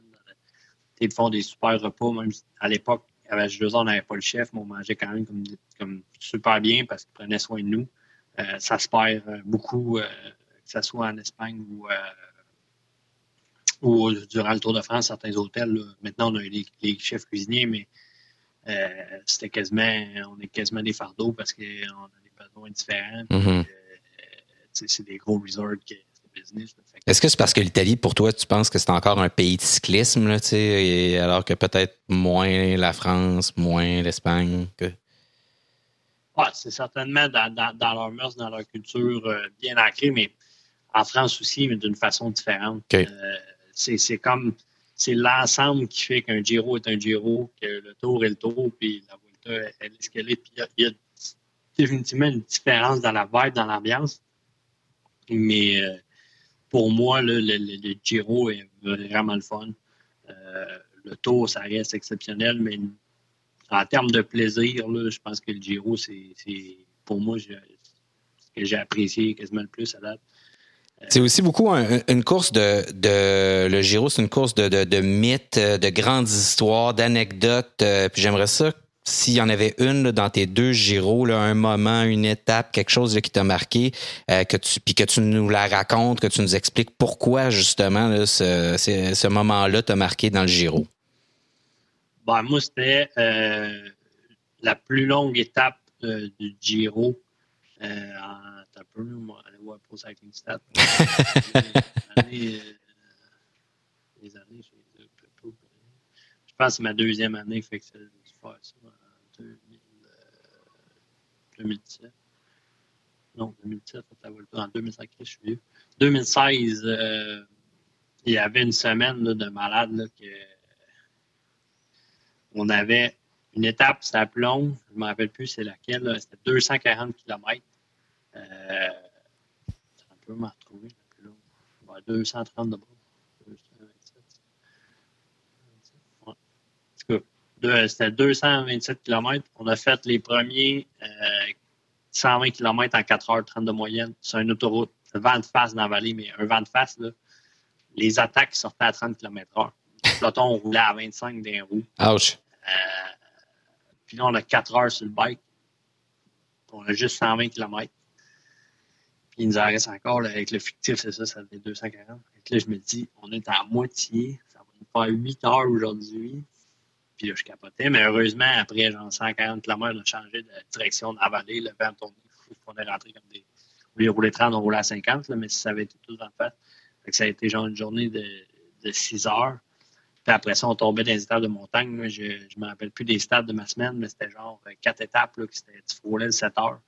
Speaker 4: ils font des super repas. Même à l'époque, avec deux ans, on n'avait pas le chef, mais on mangeait quand même comme, super bien parce qu'ils prenaient soin de nous. Euh, ça se perd euh, beaucoup, que ce soit en Espagne ou, ou, durant le Tour de France, certains hôtels. Maintenant, on a les, les chefs cuisiniers, mais c'était quasiment, on est quasiment des fardeaux parce qu'on a des besoins différents. Mm-hmm. C'est des gros resorts qui,
Speaker 1: est-ce que c'est parce que l'Italie, pour toi, tu penses que c'est encore un pays de cyclisme, là, et alors que peut-être moins la France, moins l'Espagne? Que...
Speaker 4: c'est certainement dans, leur mœurs, dans leur culture euh, bien ancrée, mais en France aussi, mais d'une façon différente. Euh, c'est comme c'est l'ensemble qui fait qu'un Giro est un Giro, que le Tour est le Tour, puis la Volta elle est ce qu'elle est. Puis il y, a définitivement une différence dans la vibe, dans l'ambiance. Mais euh, pour moi, le, Giro est vraiment le fun. Euh, le tour, ça reste exceptionnel, mais en termes de plaisir, je pense que le Giro, c'est pour moi ce que j'ai apprécié quasiment le plus à date.
Speaker 1: Euh, c'est aussi beaucoup une course de, le Giro, c'est une course de, de, mythes, de grandes histoires, d'anecdotes. Puis j'aimerais ça s'il y en avait une dans tes deux Giro, un moment, une étape, quelque chose qui t'a marqué, euh, que tu, puis que tu nous la racontes, que tu nous expliques pourquoi justement ce, moment-là t'a marqué dans le Giro.
Speaker 4: Ben, moi, c'était euh, la plus longue étape euh, du Giro. en, un peu, moi, aller voir Pro Cycling Stat. les années, je pense que c'est ma deuxième année, fait que c'est faire ça. 2017. Non, 2017, en 2005, je suis vieux. 2016, euh, il y avait une semaine de malade là, que on avait une étape, c'était à Plomb, je ne me rappelle plus c'est laquelle, c'était 240 km. Euh, un peu m'en retrouver, 230 de bras. 227. C'était 227 km. On a fait les premiers 120 km en 4 heures 30 de moyenne sur une autoroute. Vent de face dans la vallée, mais un vent de face, là, les attaques sortaient à 30 km/h. Le peloton roulait à 25 d'un roue.
Speaker 1: Ouch.
Speaker 4: Euh, puis là, on a 4 heures sur le bike. On a juste 120 km. Puis il nous en reste encore, avec le fictif, c'est ça, ça fait 240. Et là, je me dis, on est à moitié, ça va nous faire 8 heures aujourd'hui. Puis là, je capotais. Mais heureusement, après genre 140 km, on a changé de direction dans la vallée, le vent tourné. On est rentré comme des. Au lieu de rouler 30, on roulait à 50, là, mais ça avait été tout en fait. que ça a été genre une journée de, de 6 heures. Puis après ça, on tombait dans les étapes de montagne. Je ne me rappelle plus des stades de ma semaine, mais c'était genre quatre étapes, là, qui tu roulais 7 heures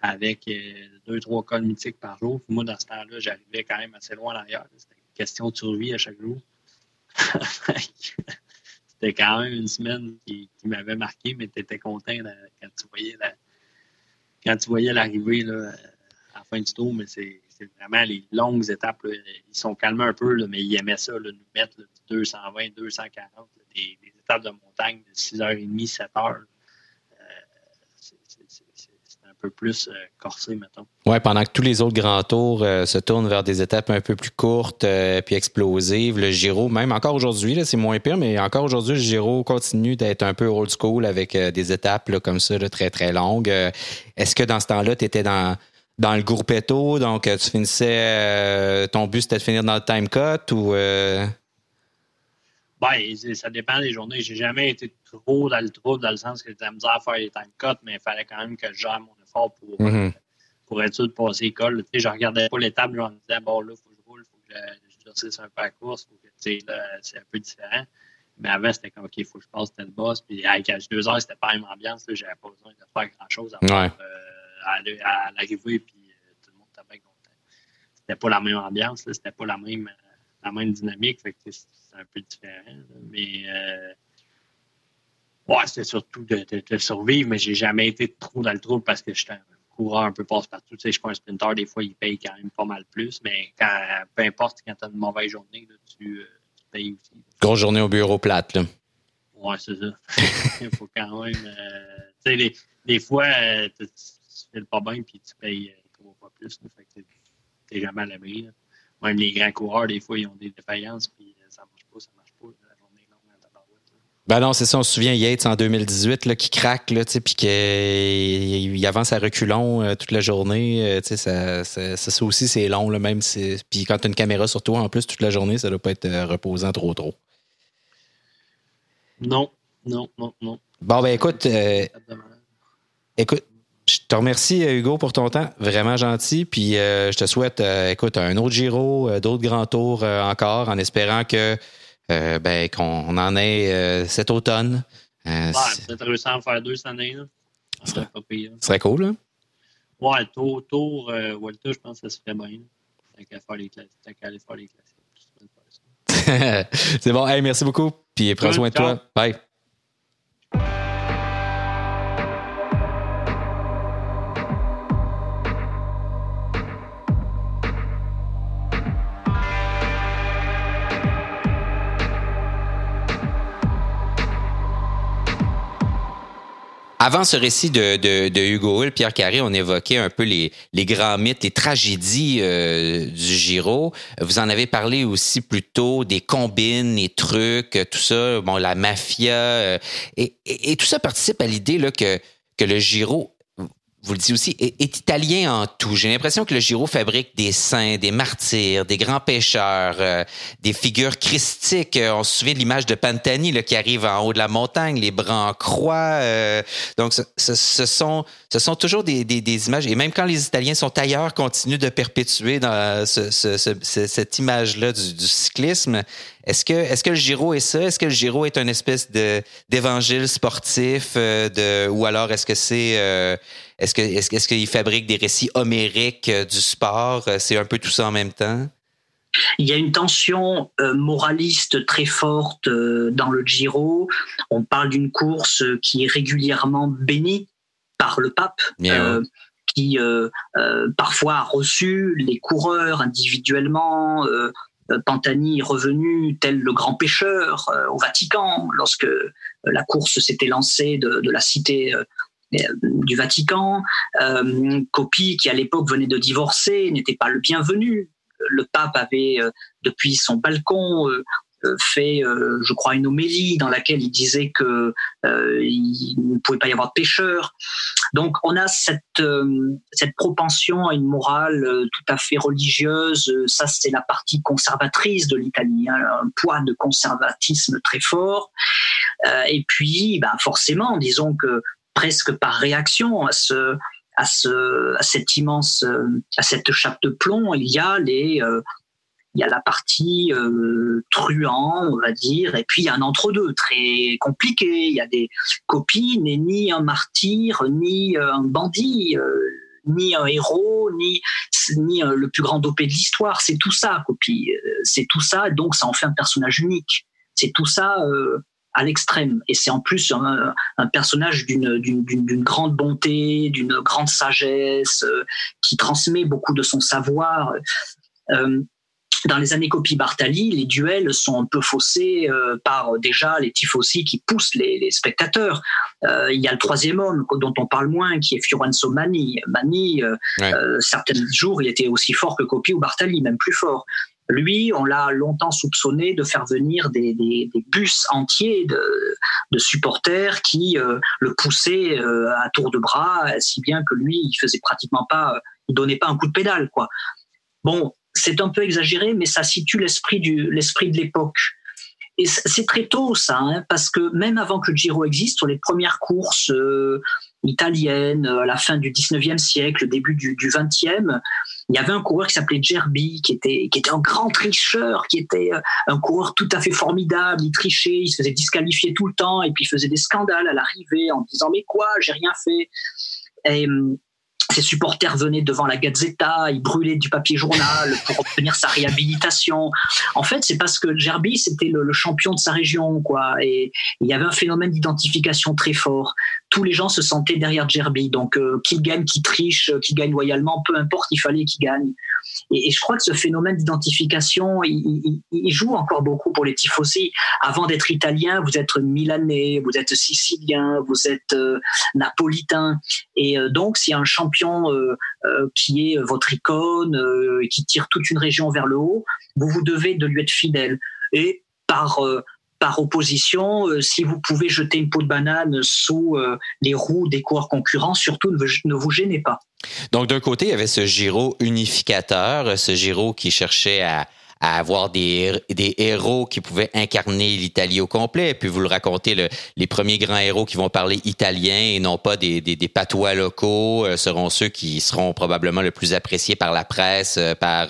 Speaker 4: avec euh, deux, trois cols mythiques par jour. Puis moi, dans ce temps-là, j'arrivais quand même assez loin derrière. C'était une question de survie à chaque jour. C'était quand même une semaine qui, m'avait marqué, mais tu étais content quand tu voyais quand tu voyais l'arrivée à la fin du tour, mais c'est vraiment les longues étapes. ils sont calmés un peu, mais ils aimaient ça, nous mettre 220, 240, des, des, étapes de montagne de 6h30, 7h peu plus euh, corsé, mettons.
Speaker 1: Oui, pendant que tous les autres grands tours euh, se tournent vers des étapes un peu plus courtes euh, puis explosives, le Giro, même encore aujourd'hui, c'est moins pire, mais encore aujourd'hui, le Giro continue d'être un peu old school avec des étapes comme ça, très, très longues. Est-ce que dans ce temps-là, tu étais dans, dans le groupetto, donc tu finissais, ton but c'était de finir dans le time cut ou...
Speaker 4: Ben, ça dépend des journées. J'ai jamais été trop dans le trou, dans le sens que j'aime misère à faire les time cuts, mais il fallait quand même que je gère mon pour, mm-hmm. pour être sûr de passer l'école. Tu sais, je regardais pas l'étape, je me disais, bon, là, il faut que je roule, il faut que je, je un peu la course, faut que, c'est un peu différent. Mais avant, c'était comme, OK, il faut que je passe tel boss. Puis avec deux heures, c'était pas la même ambiance. Je n'avais pas besoin de faire grand-chose à, ouais. euh, à, l'arrivée. Puis euh, tout le monde était bien content. C'était pas la même ambiance. C'était pas la même, la même dynamique. Fait que c'est un peu différent. Mais euh, Ouais, c'était surtout de, de, survivre, mais j'ai jamais été trop dans le trouble parce que j'étais un coureur un peu passe-partout. Tu sais, je suis pas un sprinter, des fois, il paye quand même pas mal plus, mais quand, peu importe, quand tu as une mauvaise journée, là, tu, euh, tu, payes aussi.
Speaker 1: Grosse journée au bureau plate, là.
Speaker 4: Ouais, c'est ça. il faut quand même. Euh, tu sais, des, des fois, euh, tu, fais le pas bien puis tu payes trois fois plus. Là, fait que t'es jamais à l'abri. Même les grands coureurs, des fois, ils ont des défaillances puis ça marche pas, ça marche pas.
Speaker 1: Ben non, c'est ça. On se souvient Yates en 2018 là, qui craque, là, puis qu'il avance à reculons euh, toute la journée. Euh, ça, ça, ça, aussi, c'est long, là, même si. Puis quand tu as une caméra sur toi en plus toute la journée, ça doit pas être euh, reposant trop trop.
Speaker 4: Non, non, non, non.
Speaker 1: Bon, ben écoute, écoute, je te remercie, Hugo, pour ton temps. Vraiment gentil. Puis je te souhaite, écoute, un autre Giro, d'autres grands tours encore, en espérant que euh, ben, qu'on en ait euh, cet automne.
Speaker 4: Euh, ouais, peut-être réussir à en faire deux cette année. Là.
Speaker 1: Ce serait, pas pire. Ce serait cool, là.
Speaker 4: Ouais, tour, tour euh, Walter, je pense que ça se ferait bien. Tant qu'à faire les classiques. Tant qu'à aller faire les classiques.
Speaker 1: C'est bon. Hey, merci beaucoup. Puis prends soin de toi. Bye. Avant ce récit de, Hugo Hull, Pierre Carré, on évoquait un peu les, les grands mythes, les tragédies euh, du Giro. Vous en avez parlé aussi plus tôt, des combines, les trucs, tout ça, bon, la mafia. Euh, et, tout ça participe à l'idée que, que le Giro vous le dites aussi, est, italien en tout. J'ai l'impression que le Giro fabrique des saints, des martyrs, des grands pêcheurs, euh, des figures christiques. Euh, on se souvient de l'image de Pantani là, qui arrive en haut de la montagne, les bras en croix. Euh, donc, ce, sont, ce sont toujours des, des, images. Et même quand les Italiens sont ailleurs, continuent de perpétuer cette image-là du, cyclisme. Est-ce que, est-ce que le Giro est ça? Est-ce que le Giro est une espèce de, d'évangile sportif? de, ou alors est-ce que c'est... Est-ce que est-ce, est-ce qu'il fabrique des récits homériques euh, du sport? Euh, C'est un peu tout ça en même temps.
Speaker 2: Il y a une tension euh, moraliste très forte dans le Giro. On parle d'une course qui est régulièrement bénie par le pape, qui parfois a reçu les coureurs individuellement. Pantani est revenu tel le grand pêcheur au Vatican lorsque la course s'était lancée de, de la cité euh, du Vatican. Euh, qui à l'époque venait de divorcer, n'était pas le bienvenu. Le pape avait, euh, depuis son balcon, euh, fait, euh, je crois, une homélie dans laquelle il disait que euh, il ne pouvait pas y avoir de pêcheurs. Donc, on a cette cette propension à une morale tout à fait religieuse. Ça, c'est la partie conservatrice de l'Italie, hein, un poids de conservatisme très fort. et puis, ben, forcément, disons que presque par réaction à ce à, ce, à cette immense, à cette chape de plomb, il y a les, il y a la partie euh, truand, on va dire, et puis il y a un entre-deux très compliqué. Il y a des copies n'est ni un martyr, ni euh, un bandit, euh, ni un héros, ni, ni le plus grand dopé de l'histoire. C'est tout ça, copie. C'est tout ça, donc ça en fait un personnage unique. C'est tout ça à l'extrême. Et c'est en plus un, personnage d'une grande bonté, d'une grande sagesse, qui transmet beaucoup de son savoir. Euh, dans les années copie Bartali, les duels sont un peu faussés euh, par euh, déjà les tifosi qui poussent les, spectateurs. Euh, il y a le troisième homme dont on parle moins, qui est Fiorenzo Mani. Mani, certains jours, il était aussi fort que Coppi ou Bartali, même plus fort. Lui, on l'a longtemps soupçonné de faire venir des, bus entiers de, supporters qui le poussaient à tour de bras, si bien que lui, il faisait pratiquement pas, il donnait pas un coup de pédale, quoi. Bon, c'est un peu exagéré, mais ça situe l'esprit de l'époque. Et c'est très tôt ça, hein, parce que même avant que le Giro existe, sur les premières courses euh, italiennes, euh, à la fin du 19e siècle, début du, du 20e, il y avait un coureur qui s'appelait Gerbi, qui était, un grand tricheur, qui était euh, un coureur tout à fait formidable. Il trichait, il se faisait disqualifier tout le temps, et puis il faisait des scandales à l'arrivée en disant Mais quoi, j'ai rien fait. Ses supporters venaient devant la Gazzetta, ils brûlaient du papier journal pour obtenir sa réhabilitation. En fait, c'est parce que Gerbi, c'était le, champion de sa région, quoi. Et il y avait un phénomène d'identification très fort. Tous les gens se sentaient derrière Gerbi. Donc, euh, qu'il gagne, qu'il triche, qu'il gagne loyalement, peu importe, il fallait qu'il gagne. Et, je crois que ce phénomène d'identification, il, joue encore beaucoup pour les tifosi. Avant d'être italien, vous êtes milanais, vous êtes sicilien, vous êtes euh, napolitain. Et euh, donc, s'il y a un champion euh, qui est votre icône, qui tire toute une région vers le haut, vous vous devez de lui être fidèle. Et par par opposition, si vous pouvez jeter une peau de banane sous les roues des coureurs concurrents, surtout ne vous gênez pas.
Speaker 1: Donc, d'un côté, il y avait ce Giro unificateur, ce Giro qui cherchait à, à avoir des, des héros qui pouvaient incarner l'Italie au complet. Puis vous le racontez, le, les premiers grands héros qui vont parler italien et non pas des, des, des patois locaux euh, seront ceux qui seront probablement le plus appréciés par la presse, euh, par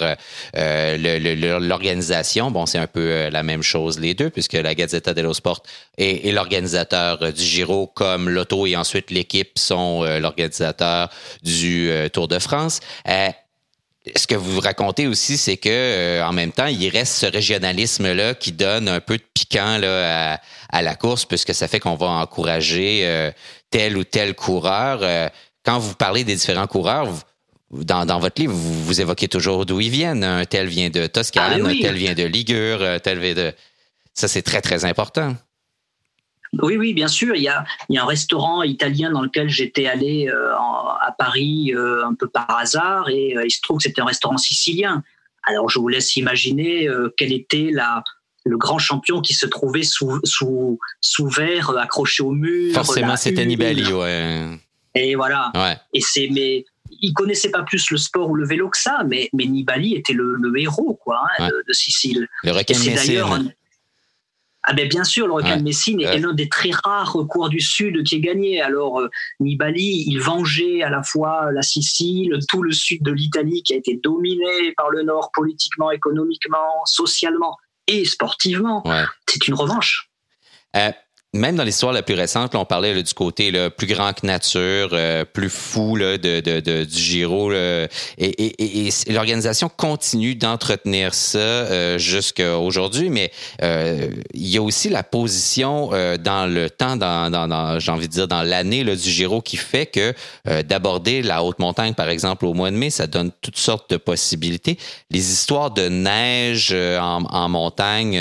Speaker 1: euh, l'organisation. Bon, c'est un peu la même chose les deux, puisque la Gazzetta dello Sport et, et l'organisateur du Giro, comme l'auto et ensuite l'équipe sont l'organisateur du Tour de France ce que vous racontez aussi, c'est que euh, en même temps, il reste ce régionalisme-là qui donne un peu de piquant là, à, la course, puisque ça fait qu'on va encourager euh, tel ou tel coureur. Euh, quand vous parlez des différents coureurs, dans, dans, votre livre, vous, vous évoquez toujours d'où ils viennent. Un tel vient de Toscane, ah un tel vient de Ligure, un tel vient de... Ça, c'est très, très important.
Speaker 2: Oui, oui, bien sûr. Il y a, il y a un restaurant italien dans lequel j'étais allé euh, à Paris euh, un peu par hasard et euh, il se trouve que c'était un restaurant sicilien. Alors je vous laisse imaginer quel était la, le grand champion qui se trouvait sous, sous, sous verre accroché au mur.
Speaker 1: Forcément, c'était Nibali, ouais.
Speaker 2: Et voilà.
Speaker 1: Ouais.
Speaker 2: Et c'est mais il connaissait pas plus le sport ou le vélo que ça, mais, mais Nibali était le, héros quoi hein, de, Sicile.
Speaker 1: Le requin Messine.
Speaker 2: Ah ben bien sûr, le requin de Messine est l'un des très rares cours du Sud qui est gagné. Alors euh, Nibali, il vengeait à la fois la Sicile, tout le sud de l'Italie qui a été dominé par le Nord politiquement, économiquement, socialement et sportivement. C'est une revanche.
Speaker 1: Euh, même dans l'histoire la plus récente, on parlait du côté plus grand que nature, euh, plus fou de, de, du Giro. et, l'organisation continue d'entretenir ça euh, jusqu'à aujourd'hui, mais euh, il y a aussi la position dans le temps, dans, dans, j'ai envie de dire dans l'année du Giro, qui fait que d'aborder la haute montagne, par exemple, au mois de mai, ça donne toutes sortes de possibilités. Les histoires de neige en, en montagne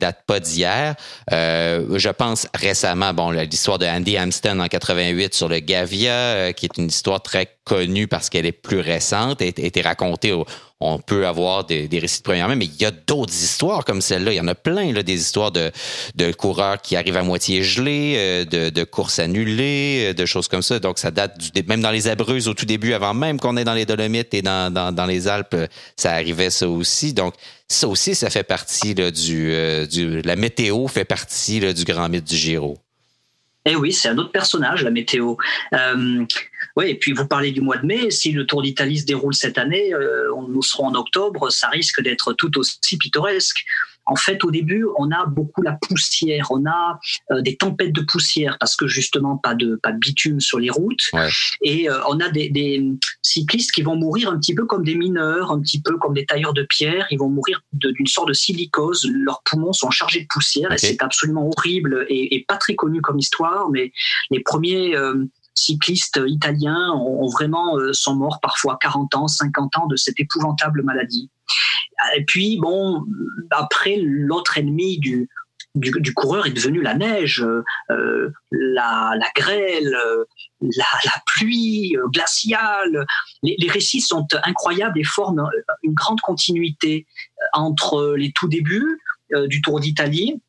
Speaker 1: datent pas d'hier. je pense récemment, bon, l'histoire de Andy Amston en 88 sur le Gavia, euh, qui est une histoire très connue parce qu'elle est plus récente, a été racontée on peut avoir des, récits de première main, mais il y a d'autres histoires comme celle-là. Il y en a plein, des histoires de, de coureurs qui arrivent à moitié gelés, euh, de, courses annulées, euh, de choses comme ça. Donc, ça date du, même dans les Abreuses au tout début, avant même qu'on est dans les Dolomites et dans, dans, les Alpes, ça arrivait ça aussi. Donc, ça aussi, ça fait partie là, du, la météo fait partie du grand mythe du Giro.
Speaker 2: Eh oui, c'est un autre personnage, la météo. Euh, oui, et puis vous parlez du mois de mai. Si le Tour d'Italie se déroule cette année, euh, nous serons en octobre, ça risque d'être tout aussi pittoresque. En fait, au début, on a beaucoup la poussière, on a euh, des tempêtes de poussière parce que justement pas de pas de bitume sur les routes, et euh, on a des, des, cyclistes qui vont mourir un petit peu comme des mineurs, un petit peu comme des tailleurs de pierre. Ils vont mourir d'une sorte de silicose. Leurs poumons sont chargés de poussière et c'est absolument horrible et, et, pas très connu comme histoire. Mais les premiers euh, cyclistes italiens ont, vraiment sont morts parfois 40 ans, 50 ans de cette épouvantable maladie. Et puis, bon, après, l'autre ennemi du, du, coureur est devenu la neige, euh, la, grêle, la, pluie euh, glaciale. Les, récits sont incroyables et forment une grande continuité entre les tout débuts euh, du Tour d'Italie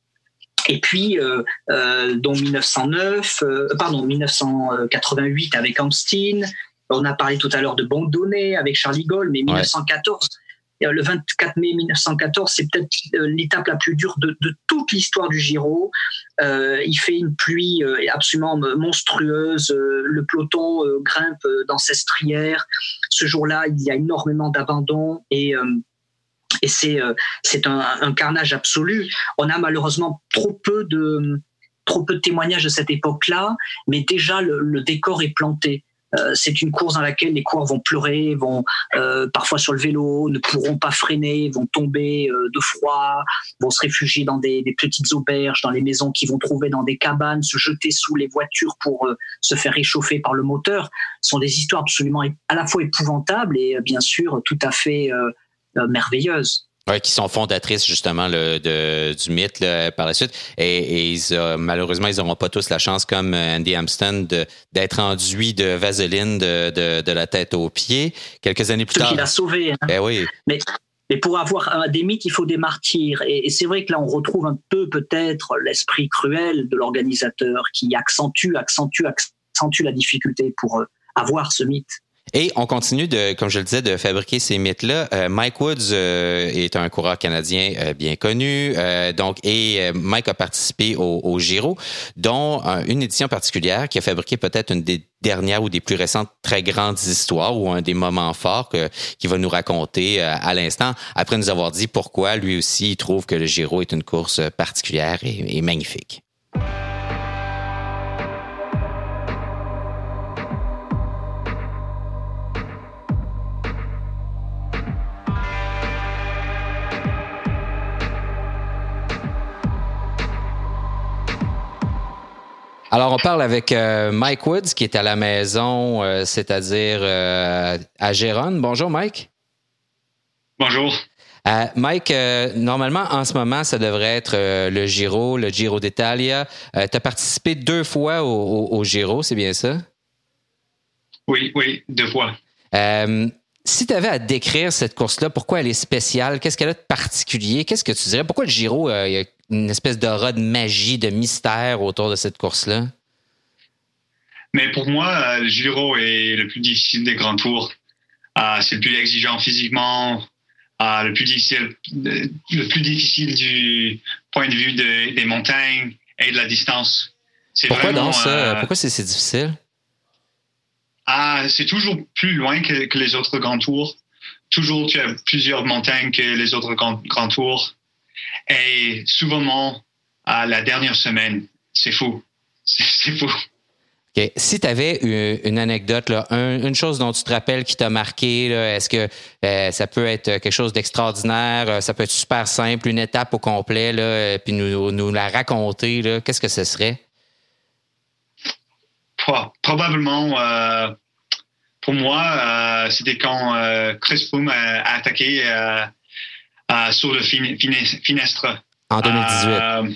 Speaker 2: et puis, euh, euh, dont 1909, pardon, 1988 avec Amstein. On a parlé tout à l'heure de Bondonnet avec Charlie Gaulle, mais 1914, euh, le 24 mai 1914, c'est peut-être euh, l'étape la plus dure de, toute l'histoire du Giro. Euh, il fait une pluie absolument monstrueuse. Le peloton grimpe dans ses strières. Ce jour-là, il y a énormément d'abandon et et c'est c'est un, carnage absolu. On a malheureusement trop peu de trop peu de témoignages de cette époque-là, mais déjà le décor est planté. Euh, c'est une course dans laquelle les coureurs vont pleurer, vont euh, parfois sur le vélo, ne pourront pas freiner, vont tomber euh, de froid, vont se réfugier dans des, petites auberges, dans les maisons qu'ils vont trouver dans des cabanes, se jeter sous les voitures pour se faire réchauffer par le moteur. Ce sont des histoires absolument à la fois épouvantables et bien sûr tout à fait merveilleuses.
Speaker 1: Oui, qui sont fondatrices justement de, du mythe par la suite. Et, ils, euh, malheureusement, ils n'auront pas tous la chance, comme Andy Amston, d'être enduit de vaseline de, de, la tête aux pieds. Quelques années plus tard.
Speaker 2: Il a sauvé. Hein.
Speaker 1: Ben oui.
Speaker 2: Mais, mais pour avoir des mythes, il faut des martyrs. Et, et c'est vrai que là, on retrouve un peu peut-être l'esprit cruel de l'organisateur qui accentue, accentue, accentue la difficulté pour euh, avoir ce mythe.
Speaker 1: Et on continue de, comme je le disais, de fabriquer ces mythes-là. Euh, Mike Woods euh, est un coureur canadien euh, bien connu, donc et Mike a participé au, au Giro, dont une édition particulière qui a fabriqué peut-être une des dernières ou des plus récentes très grandes histoires ou un des moments forts qu'il va nous raconter à l'instant, après nous avoir dit pourquoi lui aussi il trouve que le Giro est une course particulière et magnifique. Alors, on parle avec euh, Mike Woods, qui est à la maison, euh, c'est-à-dire euh, à Gérone. Bonjour, Mike.
Speaker 5: Bonjour.
Speaker 1: Mike, normalement, en ce moment, ça devrait être le Giro, le Giro d'Italia. tu as participé deux fois au, Giro, c'est bien ça?
Speaker 5: Oui, oui, deux fois.
Speaker 1: si tu avais à décrire cette course-là, pourquoi elle est spéciale? Qu'est-ce qu'elle a de particulier? Qu'est-ce que tu dirais? Pourquoi le Giro, il une espèce d'aura de magie, de mystère autour de cette course-là?
Speaker 5: Mais pour moi, euh, le Giro est le plus difficile des grands tours. Euh, c'est le plus exigeant physiquement, euh, le plus difficile, le plus difficile du point de vue des montagnes et de la distance.
Speaker 1: Pourquoi vraiment, ça? Pourquoi c'est si difficile?
Speaker 5: Ah, c'est toujours plus loin que, les autres grands tours. Toujours, tu as plusieurs montagnes que les autres grands tours. Et souvent, à la dernière semaine, c'est fou. C'est fou.
Speaker 1: Si tu avais une, anecdote, là, une chose dont tu te rappelles qui t'a marqué, est-ce que euh, ça peut être quelque chose d'extraordinaire, euh, ça peut être super simple, une étape au complet, là, puis nous, nous la raconter, qu'est-ce que ce serait?
Speaker 5: Probablement, euh, pour moi, c'était quand Chris Froome a, attaqué sur le finestre.
Speaker 1: En 2018. Euh,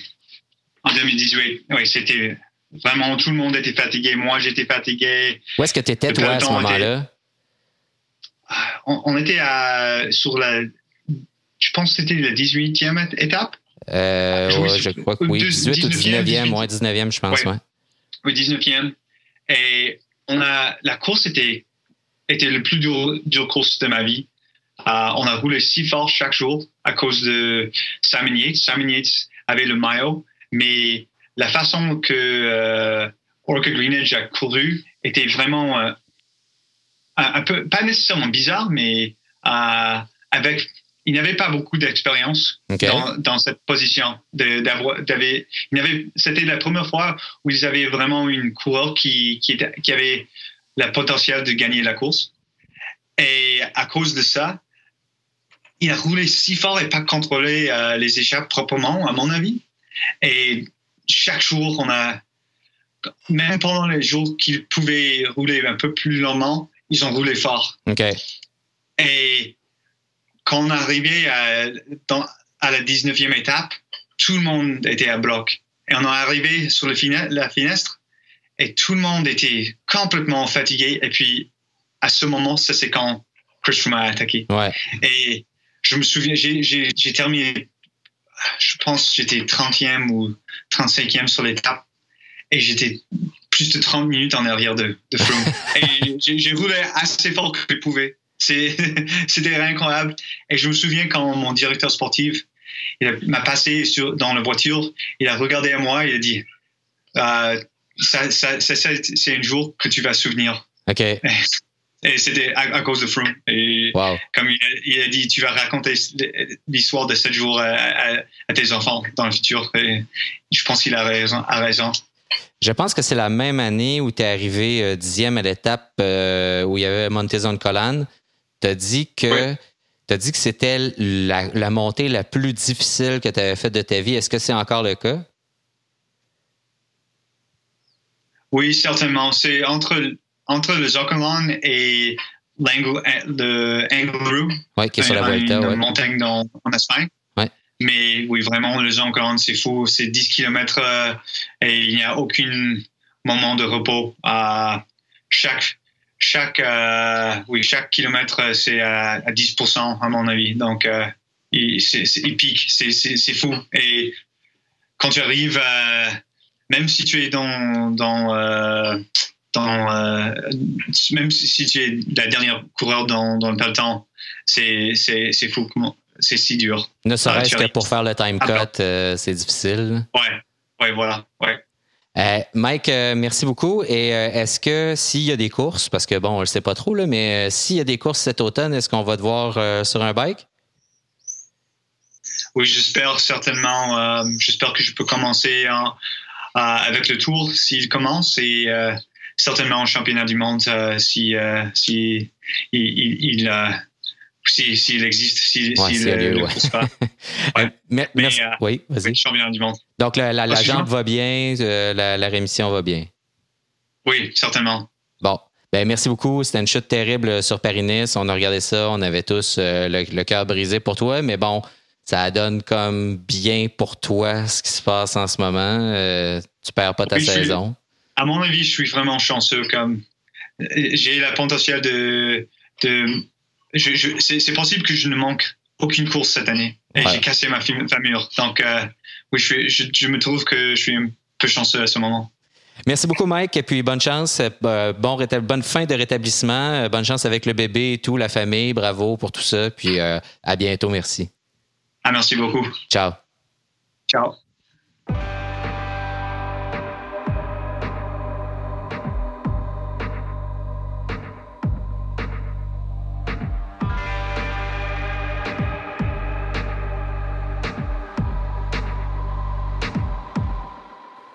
Speaker 5: en 2018, oui, c'était vraiment tout le monde était fatigué. Moi, j'étais fatigué.
Speaker 1: Où est-ce que tu étais, toi, à ce moment-là?
Speaker 5: Ah, on, était à, sur la, je pense que c'était la 18e étape.
Speaker 1: Euh, je crois que oui, 18 ou 19e, ouais, 19e, je pense, ouais.
Speaker 5: Oui, 19e. Et on a, la course était, était le plus dur, dur course de ma vie. Euh, on a roulé si fort chaque jour à cause de Simon Yates. Simon Yates avait le maillot, mais la façon que euh, Orca Greenedge a couru était vraiment euh, un, peu, pas nécessairement bizarre, mais euh, avec, il n'avait pas beaucoup d'expérience dans, dans, cette position. C'était la première fois où ils avaient vraiment une coureur qui, qui, était, qui avait le potentiel de gagner la course. Et à cause de ça, il a roulé si fort et pas contrôlé euh, les échappes proprement, à mon avis. Et chaque jour, on a, même pendant les jours qu'il pouvait rouler un peu plus lentement, ils ont roulé fort. Et quand on arrivait à, à la 19e étape, tout le monde était à bloc. Et on est arrivé sur le la fenêtre et tout le monde était complètement fatigué. Et puis, à ce moment, ça c'est quand Chris Froome a attaqué. Et je me souviens, j'ai terminé, je pense j'étais 30e ou 35e sur l'étape et j'étais plus de 30 minutes en arrière de, de Froome. et j'ai roulé assez fort que je pouvais. C'était incroyable. Et je me souviens quand mon directeur sportif m'a passé sur, dans la voiture, il a regardé à moi, il a dit euh, ça, ça, c'est un jour que tu vas souvenir.
Speaker 1: OK.
Speaker 5: Et c'était à, cause de Froome. Et comme il a, dit, tu vas raconter l'histoire de ce jour à, tes enfants dans le futur. Et je pense qu'il a raison, a raison.
Speaker 1: Je pense que c'est la même année où tu es arrivé euh, dixième à l'étape euh, où il y avait Montezon Colan. Tu as dit que dit que c'était la, montée la plus difficile que tu avais faite de ta vie. Est-ce que c'est encore le cas?
Speaker 5: Oui, certainement. C'est entre, entre le Zocolan et le Angliru.
Speaker 1: Oui, qui est sur la Vuelta.
Speaker 5: Une montagne en Espagne. Mais oui, vraiment, le Zocolan, c'est fou. C'est 10 km euh, et il n'y a aucun moment de repos. à chaque chaque, euh, oui, chaque kilomètre, euh, c'est à, 10%, à mon avis. Donc, euh, c'est épique, c'est fou. Et quand tu arrives, même si tu es dans, dans, dans même si tu es la dernière coureur dans, dans le peloton, c'est fou. C'est si dur.
Speaker 1: Ne serait-ce que pour faire le time cut, c'est difficile.
Speaker 5: Ouais, ouais, voilà, ouais.
Speaker 1: Euh, Mike, euh, merci beaucoup. Et euh, est-ce que s'il y a des courses, parce que bon, on ne le sait pas trop, là, mais s'il y a des courses cet automne, est-ce qu'on va te voir sur un bike?
Speaker 5: Oui, j'espère certainement. j'espère que je peux commencer avec le tour s'il commence et certainement au championnat du monde si, si il, il s'il si, existe, s'il si, le, le pas.
Speaker 1: mais, euh, oui, vas-y.
Speaker 5: champion du monde.
Speaker 1: Donc, la, la, jambe va bien, euh, la, la, rémission va bien.
Speaker 5: Oui, certainement.
Speaker 1: Bon. Ben, merci beaucoup. C'était une chute terrible sur Paris-Nice. On a regardé ça. On avait tous euh, le, cœur brisé pour toi. Mais bon, ça donne comme bien pour toi ce qui se passe en ce moment. tu perds pas ta saison.
Speaker 5: À mon avis, je suis vraiment chanceux. Comme j'ai le potentiel de, de c'est possible que je ne manque aucune course cette année. Et j'ai cassé ma famille. Donc, euh, oui, je, je, me trouve que je suis un peu chanceux à ce moment.
Speaker 1: Merci beaucoup, Mike. Et puis, bonne chance. Euh, bon bonne fin de rétablissement. Euh, bonne chance avec le bébé et tout, la famille. Bravo pour tout ça. Puis, à bientôt. Merci.
Speaker 5: Ah, merci beaucoup.
Speaker 1: Ciao.
Speaker 5: Ciao.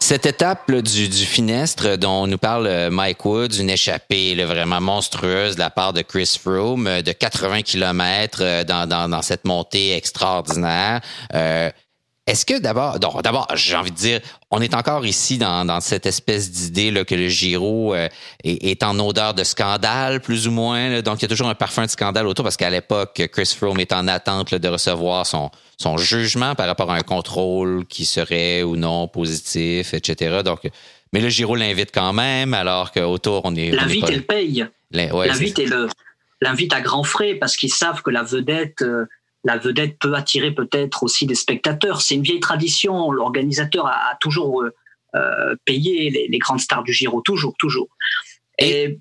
Speaker 1: Cette étape du, du, finestre dont nous parle euh, Mike Woods, une échappée vraiment monstrueuse de la part de Chris Froome euh, de 80 km euh, dans, dans, cette montée extraordinaire. Est-ce que d'abord, d'abord, j'ai envie de dire, on est encore ici dans, dans cette espèce d'idée que le Giro euh, est, en odeur de scandale, plus ou moins. donc, il y a toujours un parfum de scandale autour parce qu'à l'époque, Chris Froome est en attente de recevoir son, son jugement par rapport à un contrôle qui serait ou non positif, etc. Donc, mais le Giro l'invite quand même, alors qu'autour, on est.
Speaker 2: L'invite, elle paye. L'invite est le l'invitent à grands frais parce qu'ils savent que la vedette, la vedette peut attirer peut-être aussi des spectateurs. C'est une vieille tradition. L'organisateur a, toujours payé les, les, grandes stars du Giro, toujours, toujours. Et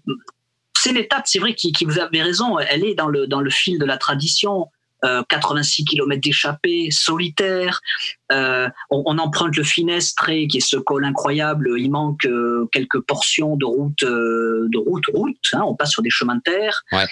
Speaker 2: c'est l'étape, c'est vrai, qui, qui, vous avez raison, elle est dans le, dans le fil de la tradition. 86 euh, km d'échappée, solitaire. Euh, on, emprunte le Finestre, qui est ce col incroyable. Il manque euh, quelques portions de route, de route, route. Hein, on passe sur des chemins de terre. Ouais.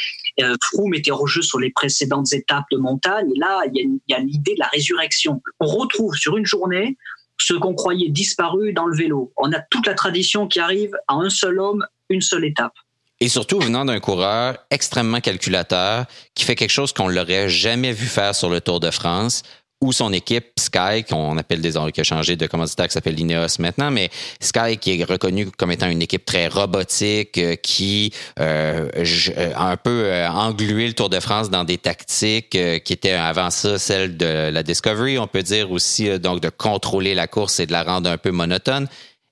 Speaker 2: Froome était jeu sur les précédentes étapes de montagne. Et là, il y a, l'idée de la résurrection. On retrouve sur une journée ce qu'on croyait disparu dans le vélo. On a toute la tradition qui arrive à un seul homme, une seule étape.
Speaker 1: Et surtout venant d'un coureur extrêmement calculateur qui fait quelque chose qu'on l'aurait jamais vu faire sur le Tour de France ou son équipe Sky, qu'on appelle désormais, qui a changé de commanditaire, qui s'appelle Lineos maintenant, mais Sky qui est reconnu comme étant une équipe très robotique, euh, qui euh, euh, a un peu englué le Tour de France dans des tactiques qui étaient avant ça celles de la Discovery, on peut dire aussi donc de contrôler la course et de la rendre un peu monotone.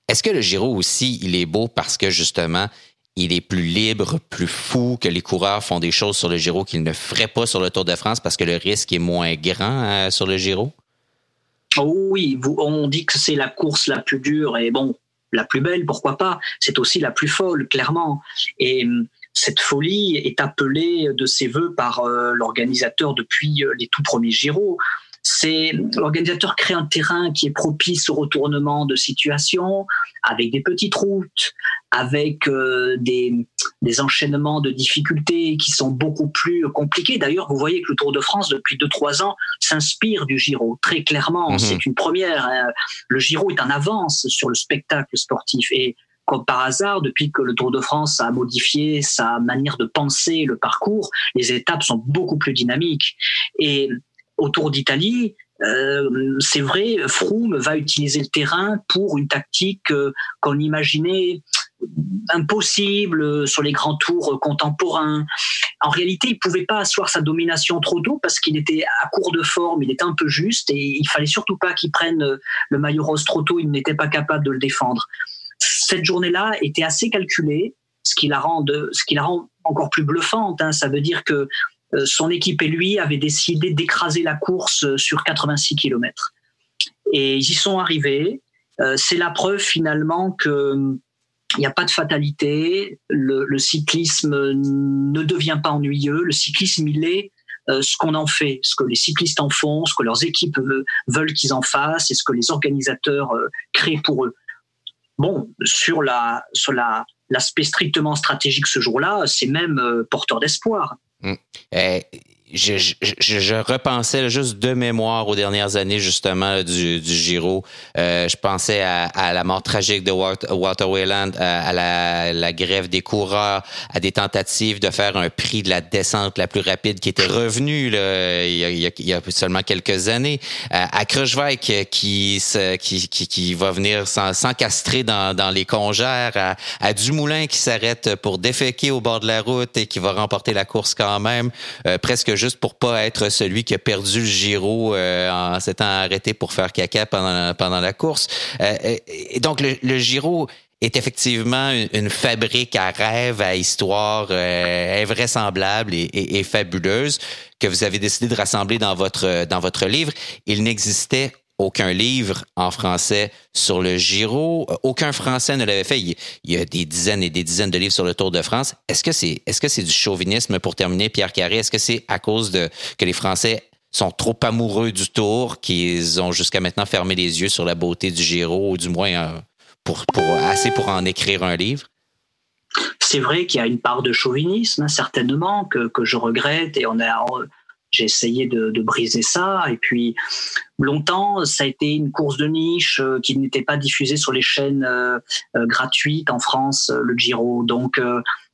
Speaker 1: Est-ce que le Giro aussi, il est beau parce que justement, il est plus libre, plus fou, que les coureurs font des choses sur le Giro qu'ils ne feraient pas sur le Tour de France parce que le risque est moins grand euh, sur le Giro?
Speaker 2: Oh oui, on dit que c'est la course la plus dure et bon, la plus belle, pourquoi pas. C'est aussi la plus folle, clairement. Et hum, cette folie est appelée de ses voeux par euh, l'organisateur depuis euh, les tout premiers Giro c'est l'organisateur crée un terrain qui est propice au retournement de situation, avec des petites routes, avec euh, des, des, enchaînements de difficultés qui sont beaucoup plus compliqués. D'ailleurs, vous voyez que le Tour de France, depuis 2-3 ans, s'inspire du Giro, très clairement. Mhm. C'est une première. Hein. Le Giro est en avance sur le spectacle sportif. Et comme par hasard, depuis que le Tour de France a modifié sa manière de penser le parcours, les étapes sont beaucoup plus dynamiques. Et autour d'Italie, euh, c'est vrai, Froome va utiliser le terrain pour une tactique euh, qu'on imaginait impossible sur les grands tours contemporains. En réalité, il pouvait pas asseoir sa domination trop tôt parce qu'il était à court de forme, il était un peu juste et il fallait surtout pas qu'il prenne le maillot rose trop tôt, il n'était pas capable de le défendre. Cette journée-là était assez calculée, ce qui la rend, ce qui la rend encore plus bluffante. Hein. Ça veut dire que euh, son équipe et lui avaient décidé d'écraser la course euh, sur 86 km. Et ils y sont arrivés. Euh, c'est la preuve finalement que il n'y a pas de fatalité, le, cyclisme ne devient pas ennuyeux, le cyclisme il est ce qu'on en fait, ce que les cyclistes en font, ce que leurs équipes veulent qu'ils en fassent et ce que les organisateurs créent pour eux. Bon, sur la sur la l'aspect strictement stratégique ce jour-là, c'est même porteur d'espoir.
Speaker 1: Mm. Je, je, je, repensais juste de mémoire aux dernières années justement du, du Giro. Euh, je pensais à, à, la mort tragique de Walter, Wayland, à, la, la, grève des coureurs, à des tentatives de faire un prix de la descente la plus rapide qui était revenu là, il, y a, il, y a, seulement quelques années, à Kruijswijk qui, qui, qui, qui, va venir s'encastrer dans, dans les congères, à, à Dumoulin qui s'arrête pour déféquer au bord de la route et qui va remporter la course quand même, euh, presque juste pour pas être celui qui a perdu le Giro euh, en s'étant arrêté pour faire caca pendant, pendant la course. Euh, et donc, le, Giro est effectivement une, fabrique à rêves, à histoire euh, invraisemblable et, et, et, fabuleuse que vous avez décidé de rassembler dans votre dans votre livre. Il n'existait aucun livre en français sur le Giro. Aucun Français ne l'avait fait. Il, y a des dizaines et des dizaines de livres sur le Tour de France. Est-ce que c'est que c'est du chauvinisme pour terminer, Pierre Carré? Est-ce que c'est à cause de que les Français sont trop amoureux du Tour qu'ils ont jusqu'à maintenant fermé les yeux sur la beauté du Giro, ou du moins euh, pour, pour assez pour en écrire un livre?
Speaker 2: C'est vrai qu'il y a une part de chauvinisme, hein, certainement, que, que je regrette, et on a j'ai essayé de, de, briser ça. Et puis, longtemps, ça a été une course de niche euh, qui n'était pas diffusée sur les chaînes euh, euh, gratuites en France, le Giro. Donc,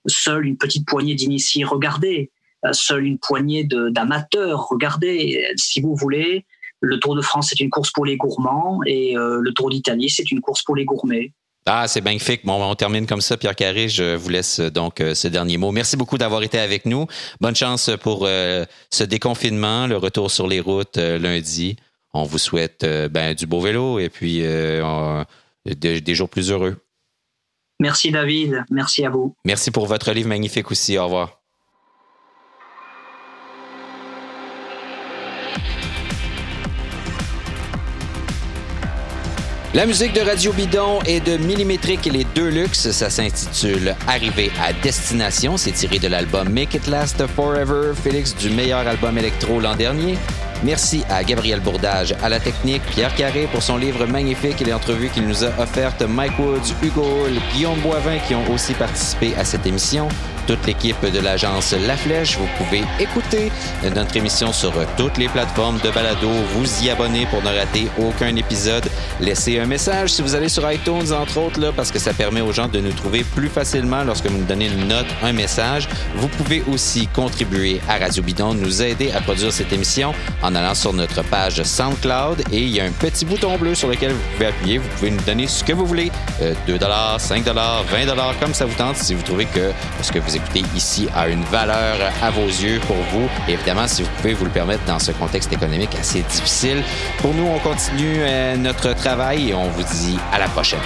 Speaker 2: seule une petite poignée d'initiés regardaient, seule une poignée d'amateurs regardaient. Si vous voulez, le Tour de France, c'est une course pour les gourmands et le Tour d'Italie, c'est une course pour les gourmets.
Speaker 1: Ah, c'est magnifique. Bon, on termine comme ça, Pierre Carré. Je vous laisse euh, donc euh, ce dernier mot. Merci beaucoup d'avoir été avec nous. Bonne chance pour euh, ce déconfinement, le retour sur les routes lundi. On vous souhaite ben, du beau vélo et puis des jours plus heureux.
Speaker 2: Merci David. Merci à vous.
Speaker 1: Merci pour votre livre magnifique aussi. Au revoir. La musique de Radio Bidon est de Millimétrique et les deux. Ça s'intitule Arriver à destination. C'est tiré de l'album Make It Last Forever, Félix du meilleur album électro l'an dernier. Merci à Gabriel Bourdage, à la technique, Pierre Carré pour son livre magnifique et les entrevues qu'il nous a offertes, Mike Woods, Hugo Guillaume Boivin qui ont aussi participé à cette émission toute l'équipe de l'agence La Flèche. Vous pouvez écouter notre émission sur toutes les plateformes de balado. Vous y abonner pour ne rater aucun épisode. Laissez un message si vous allez sur iTunes, entre autres, là, parce que ça permet aux gens de nous trouver plus facilement lorsque vous nous donnez une note, un message. Vous pouvez aussi contribuer à Radio Bidon, nous aider à produire cette émission allant sur notre page SoundCloud et il y a un petit bouton bleu sur lequel vous pouvez appuyer. Vous pouvez nous donner ce que vous voulez. 2 5 20 comme ça vous tente si vous trouvez que ce que vous écoutez ici a une valeur à vos yeux pour vous. évidemment, si vous pouvez vous le permettre dans ce contexte économique assez difficile. Pour nous, on continue euh, notre travail et on vous dit à la prochaine.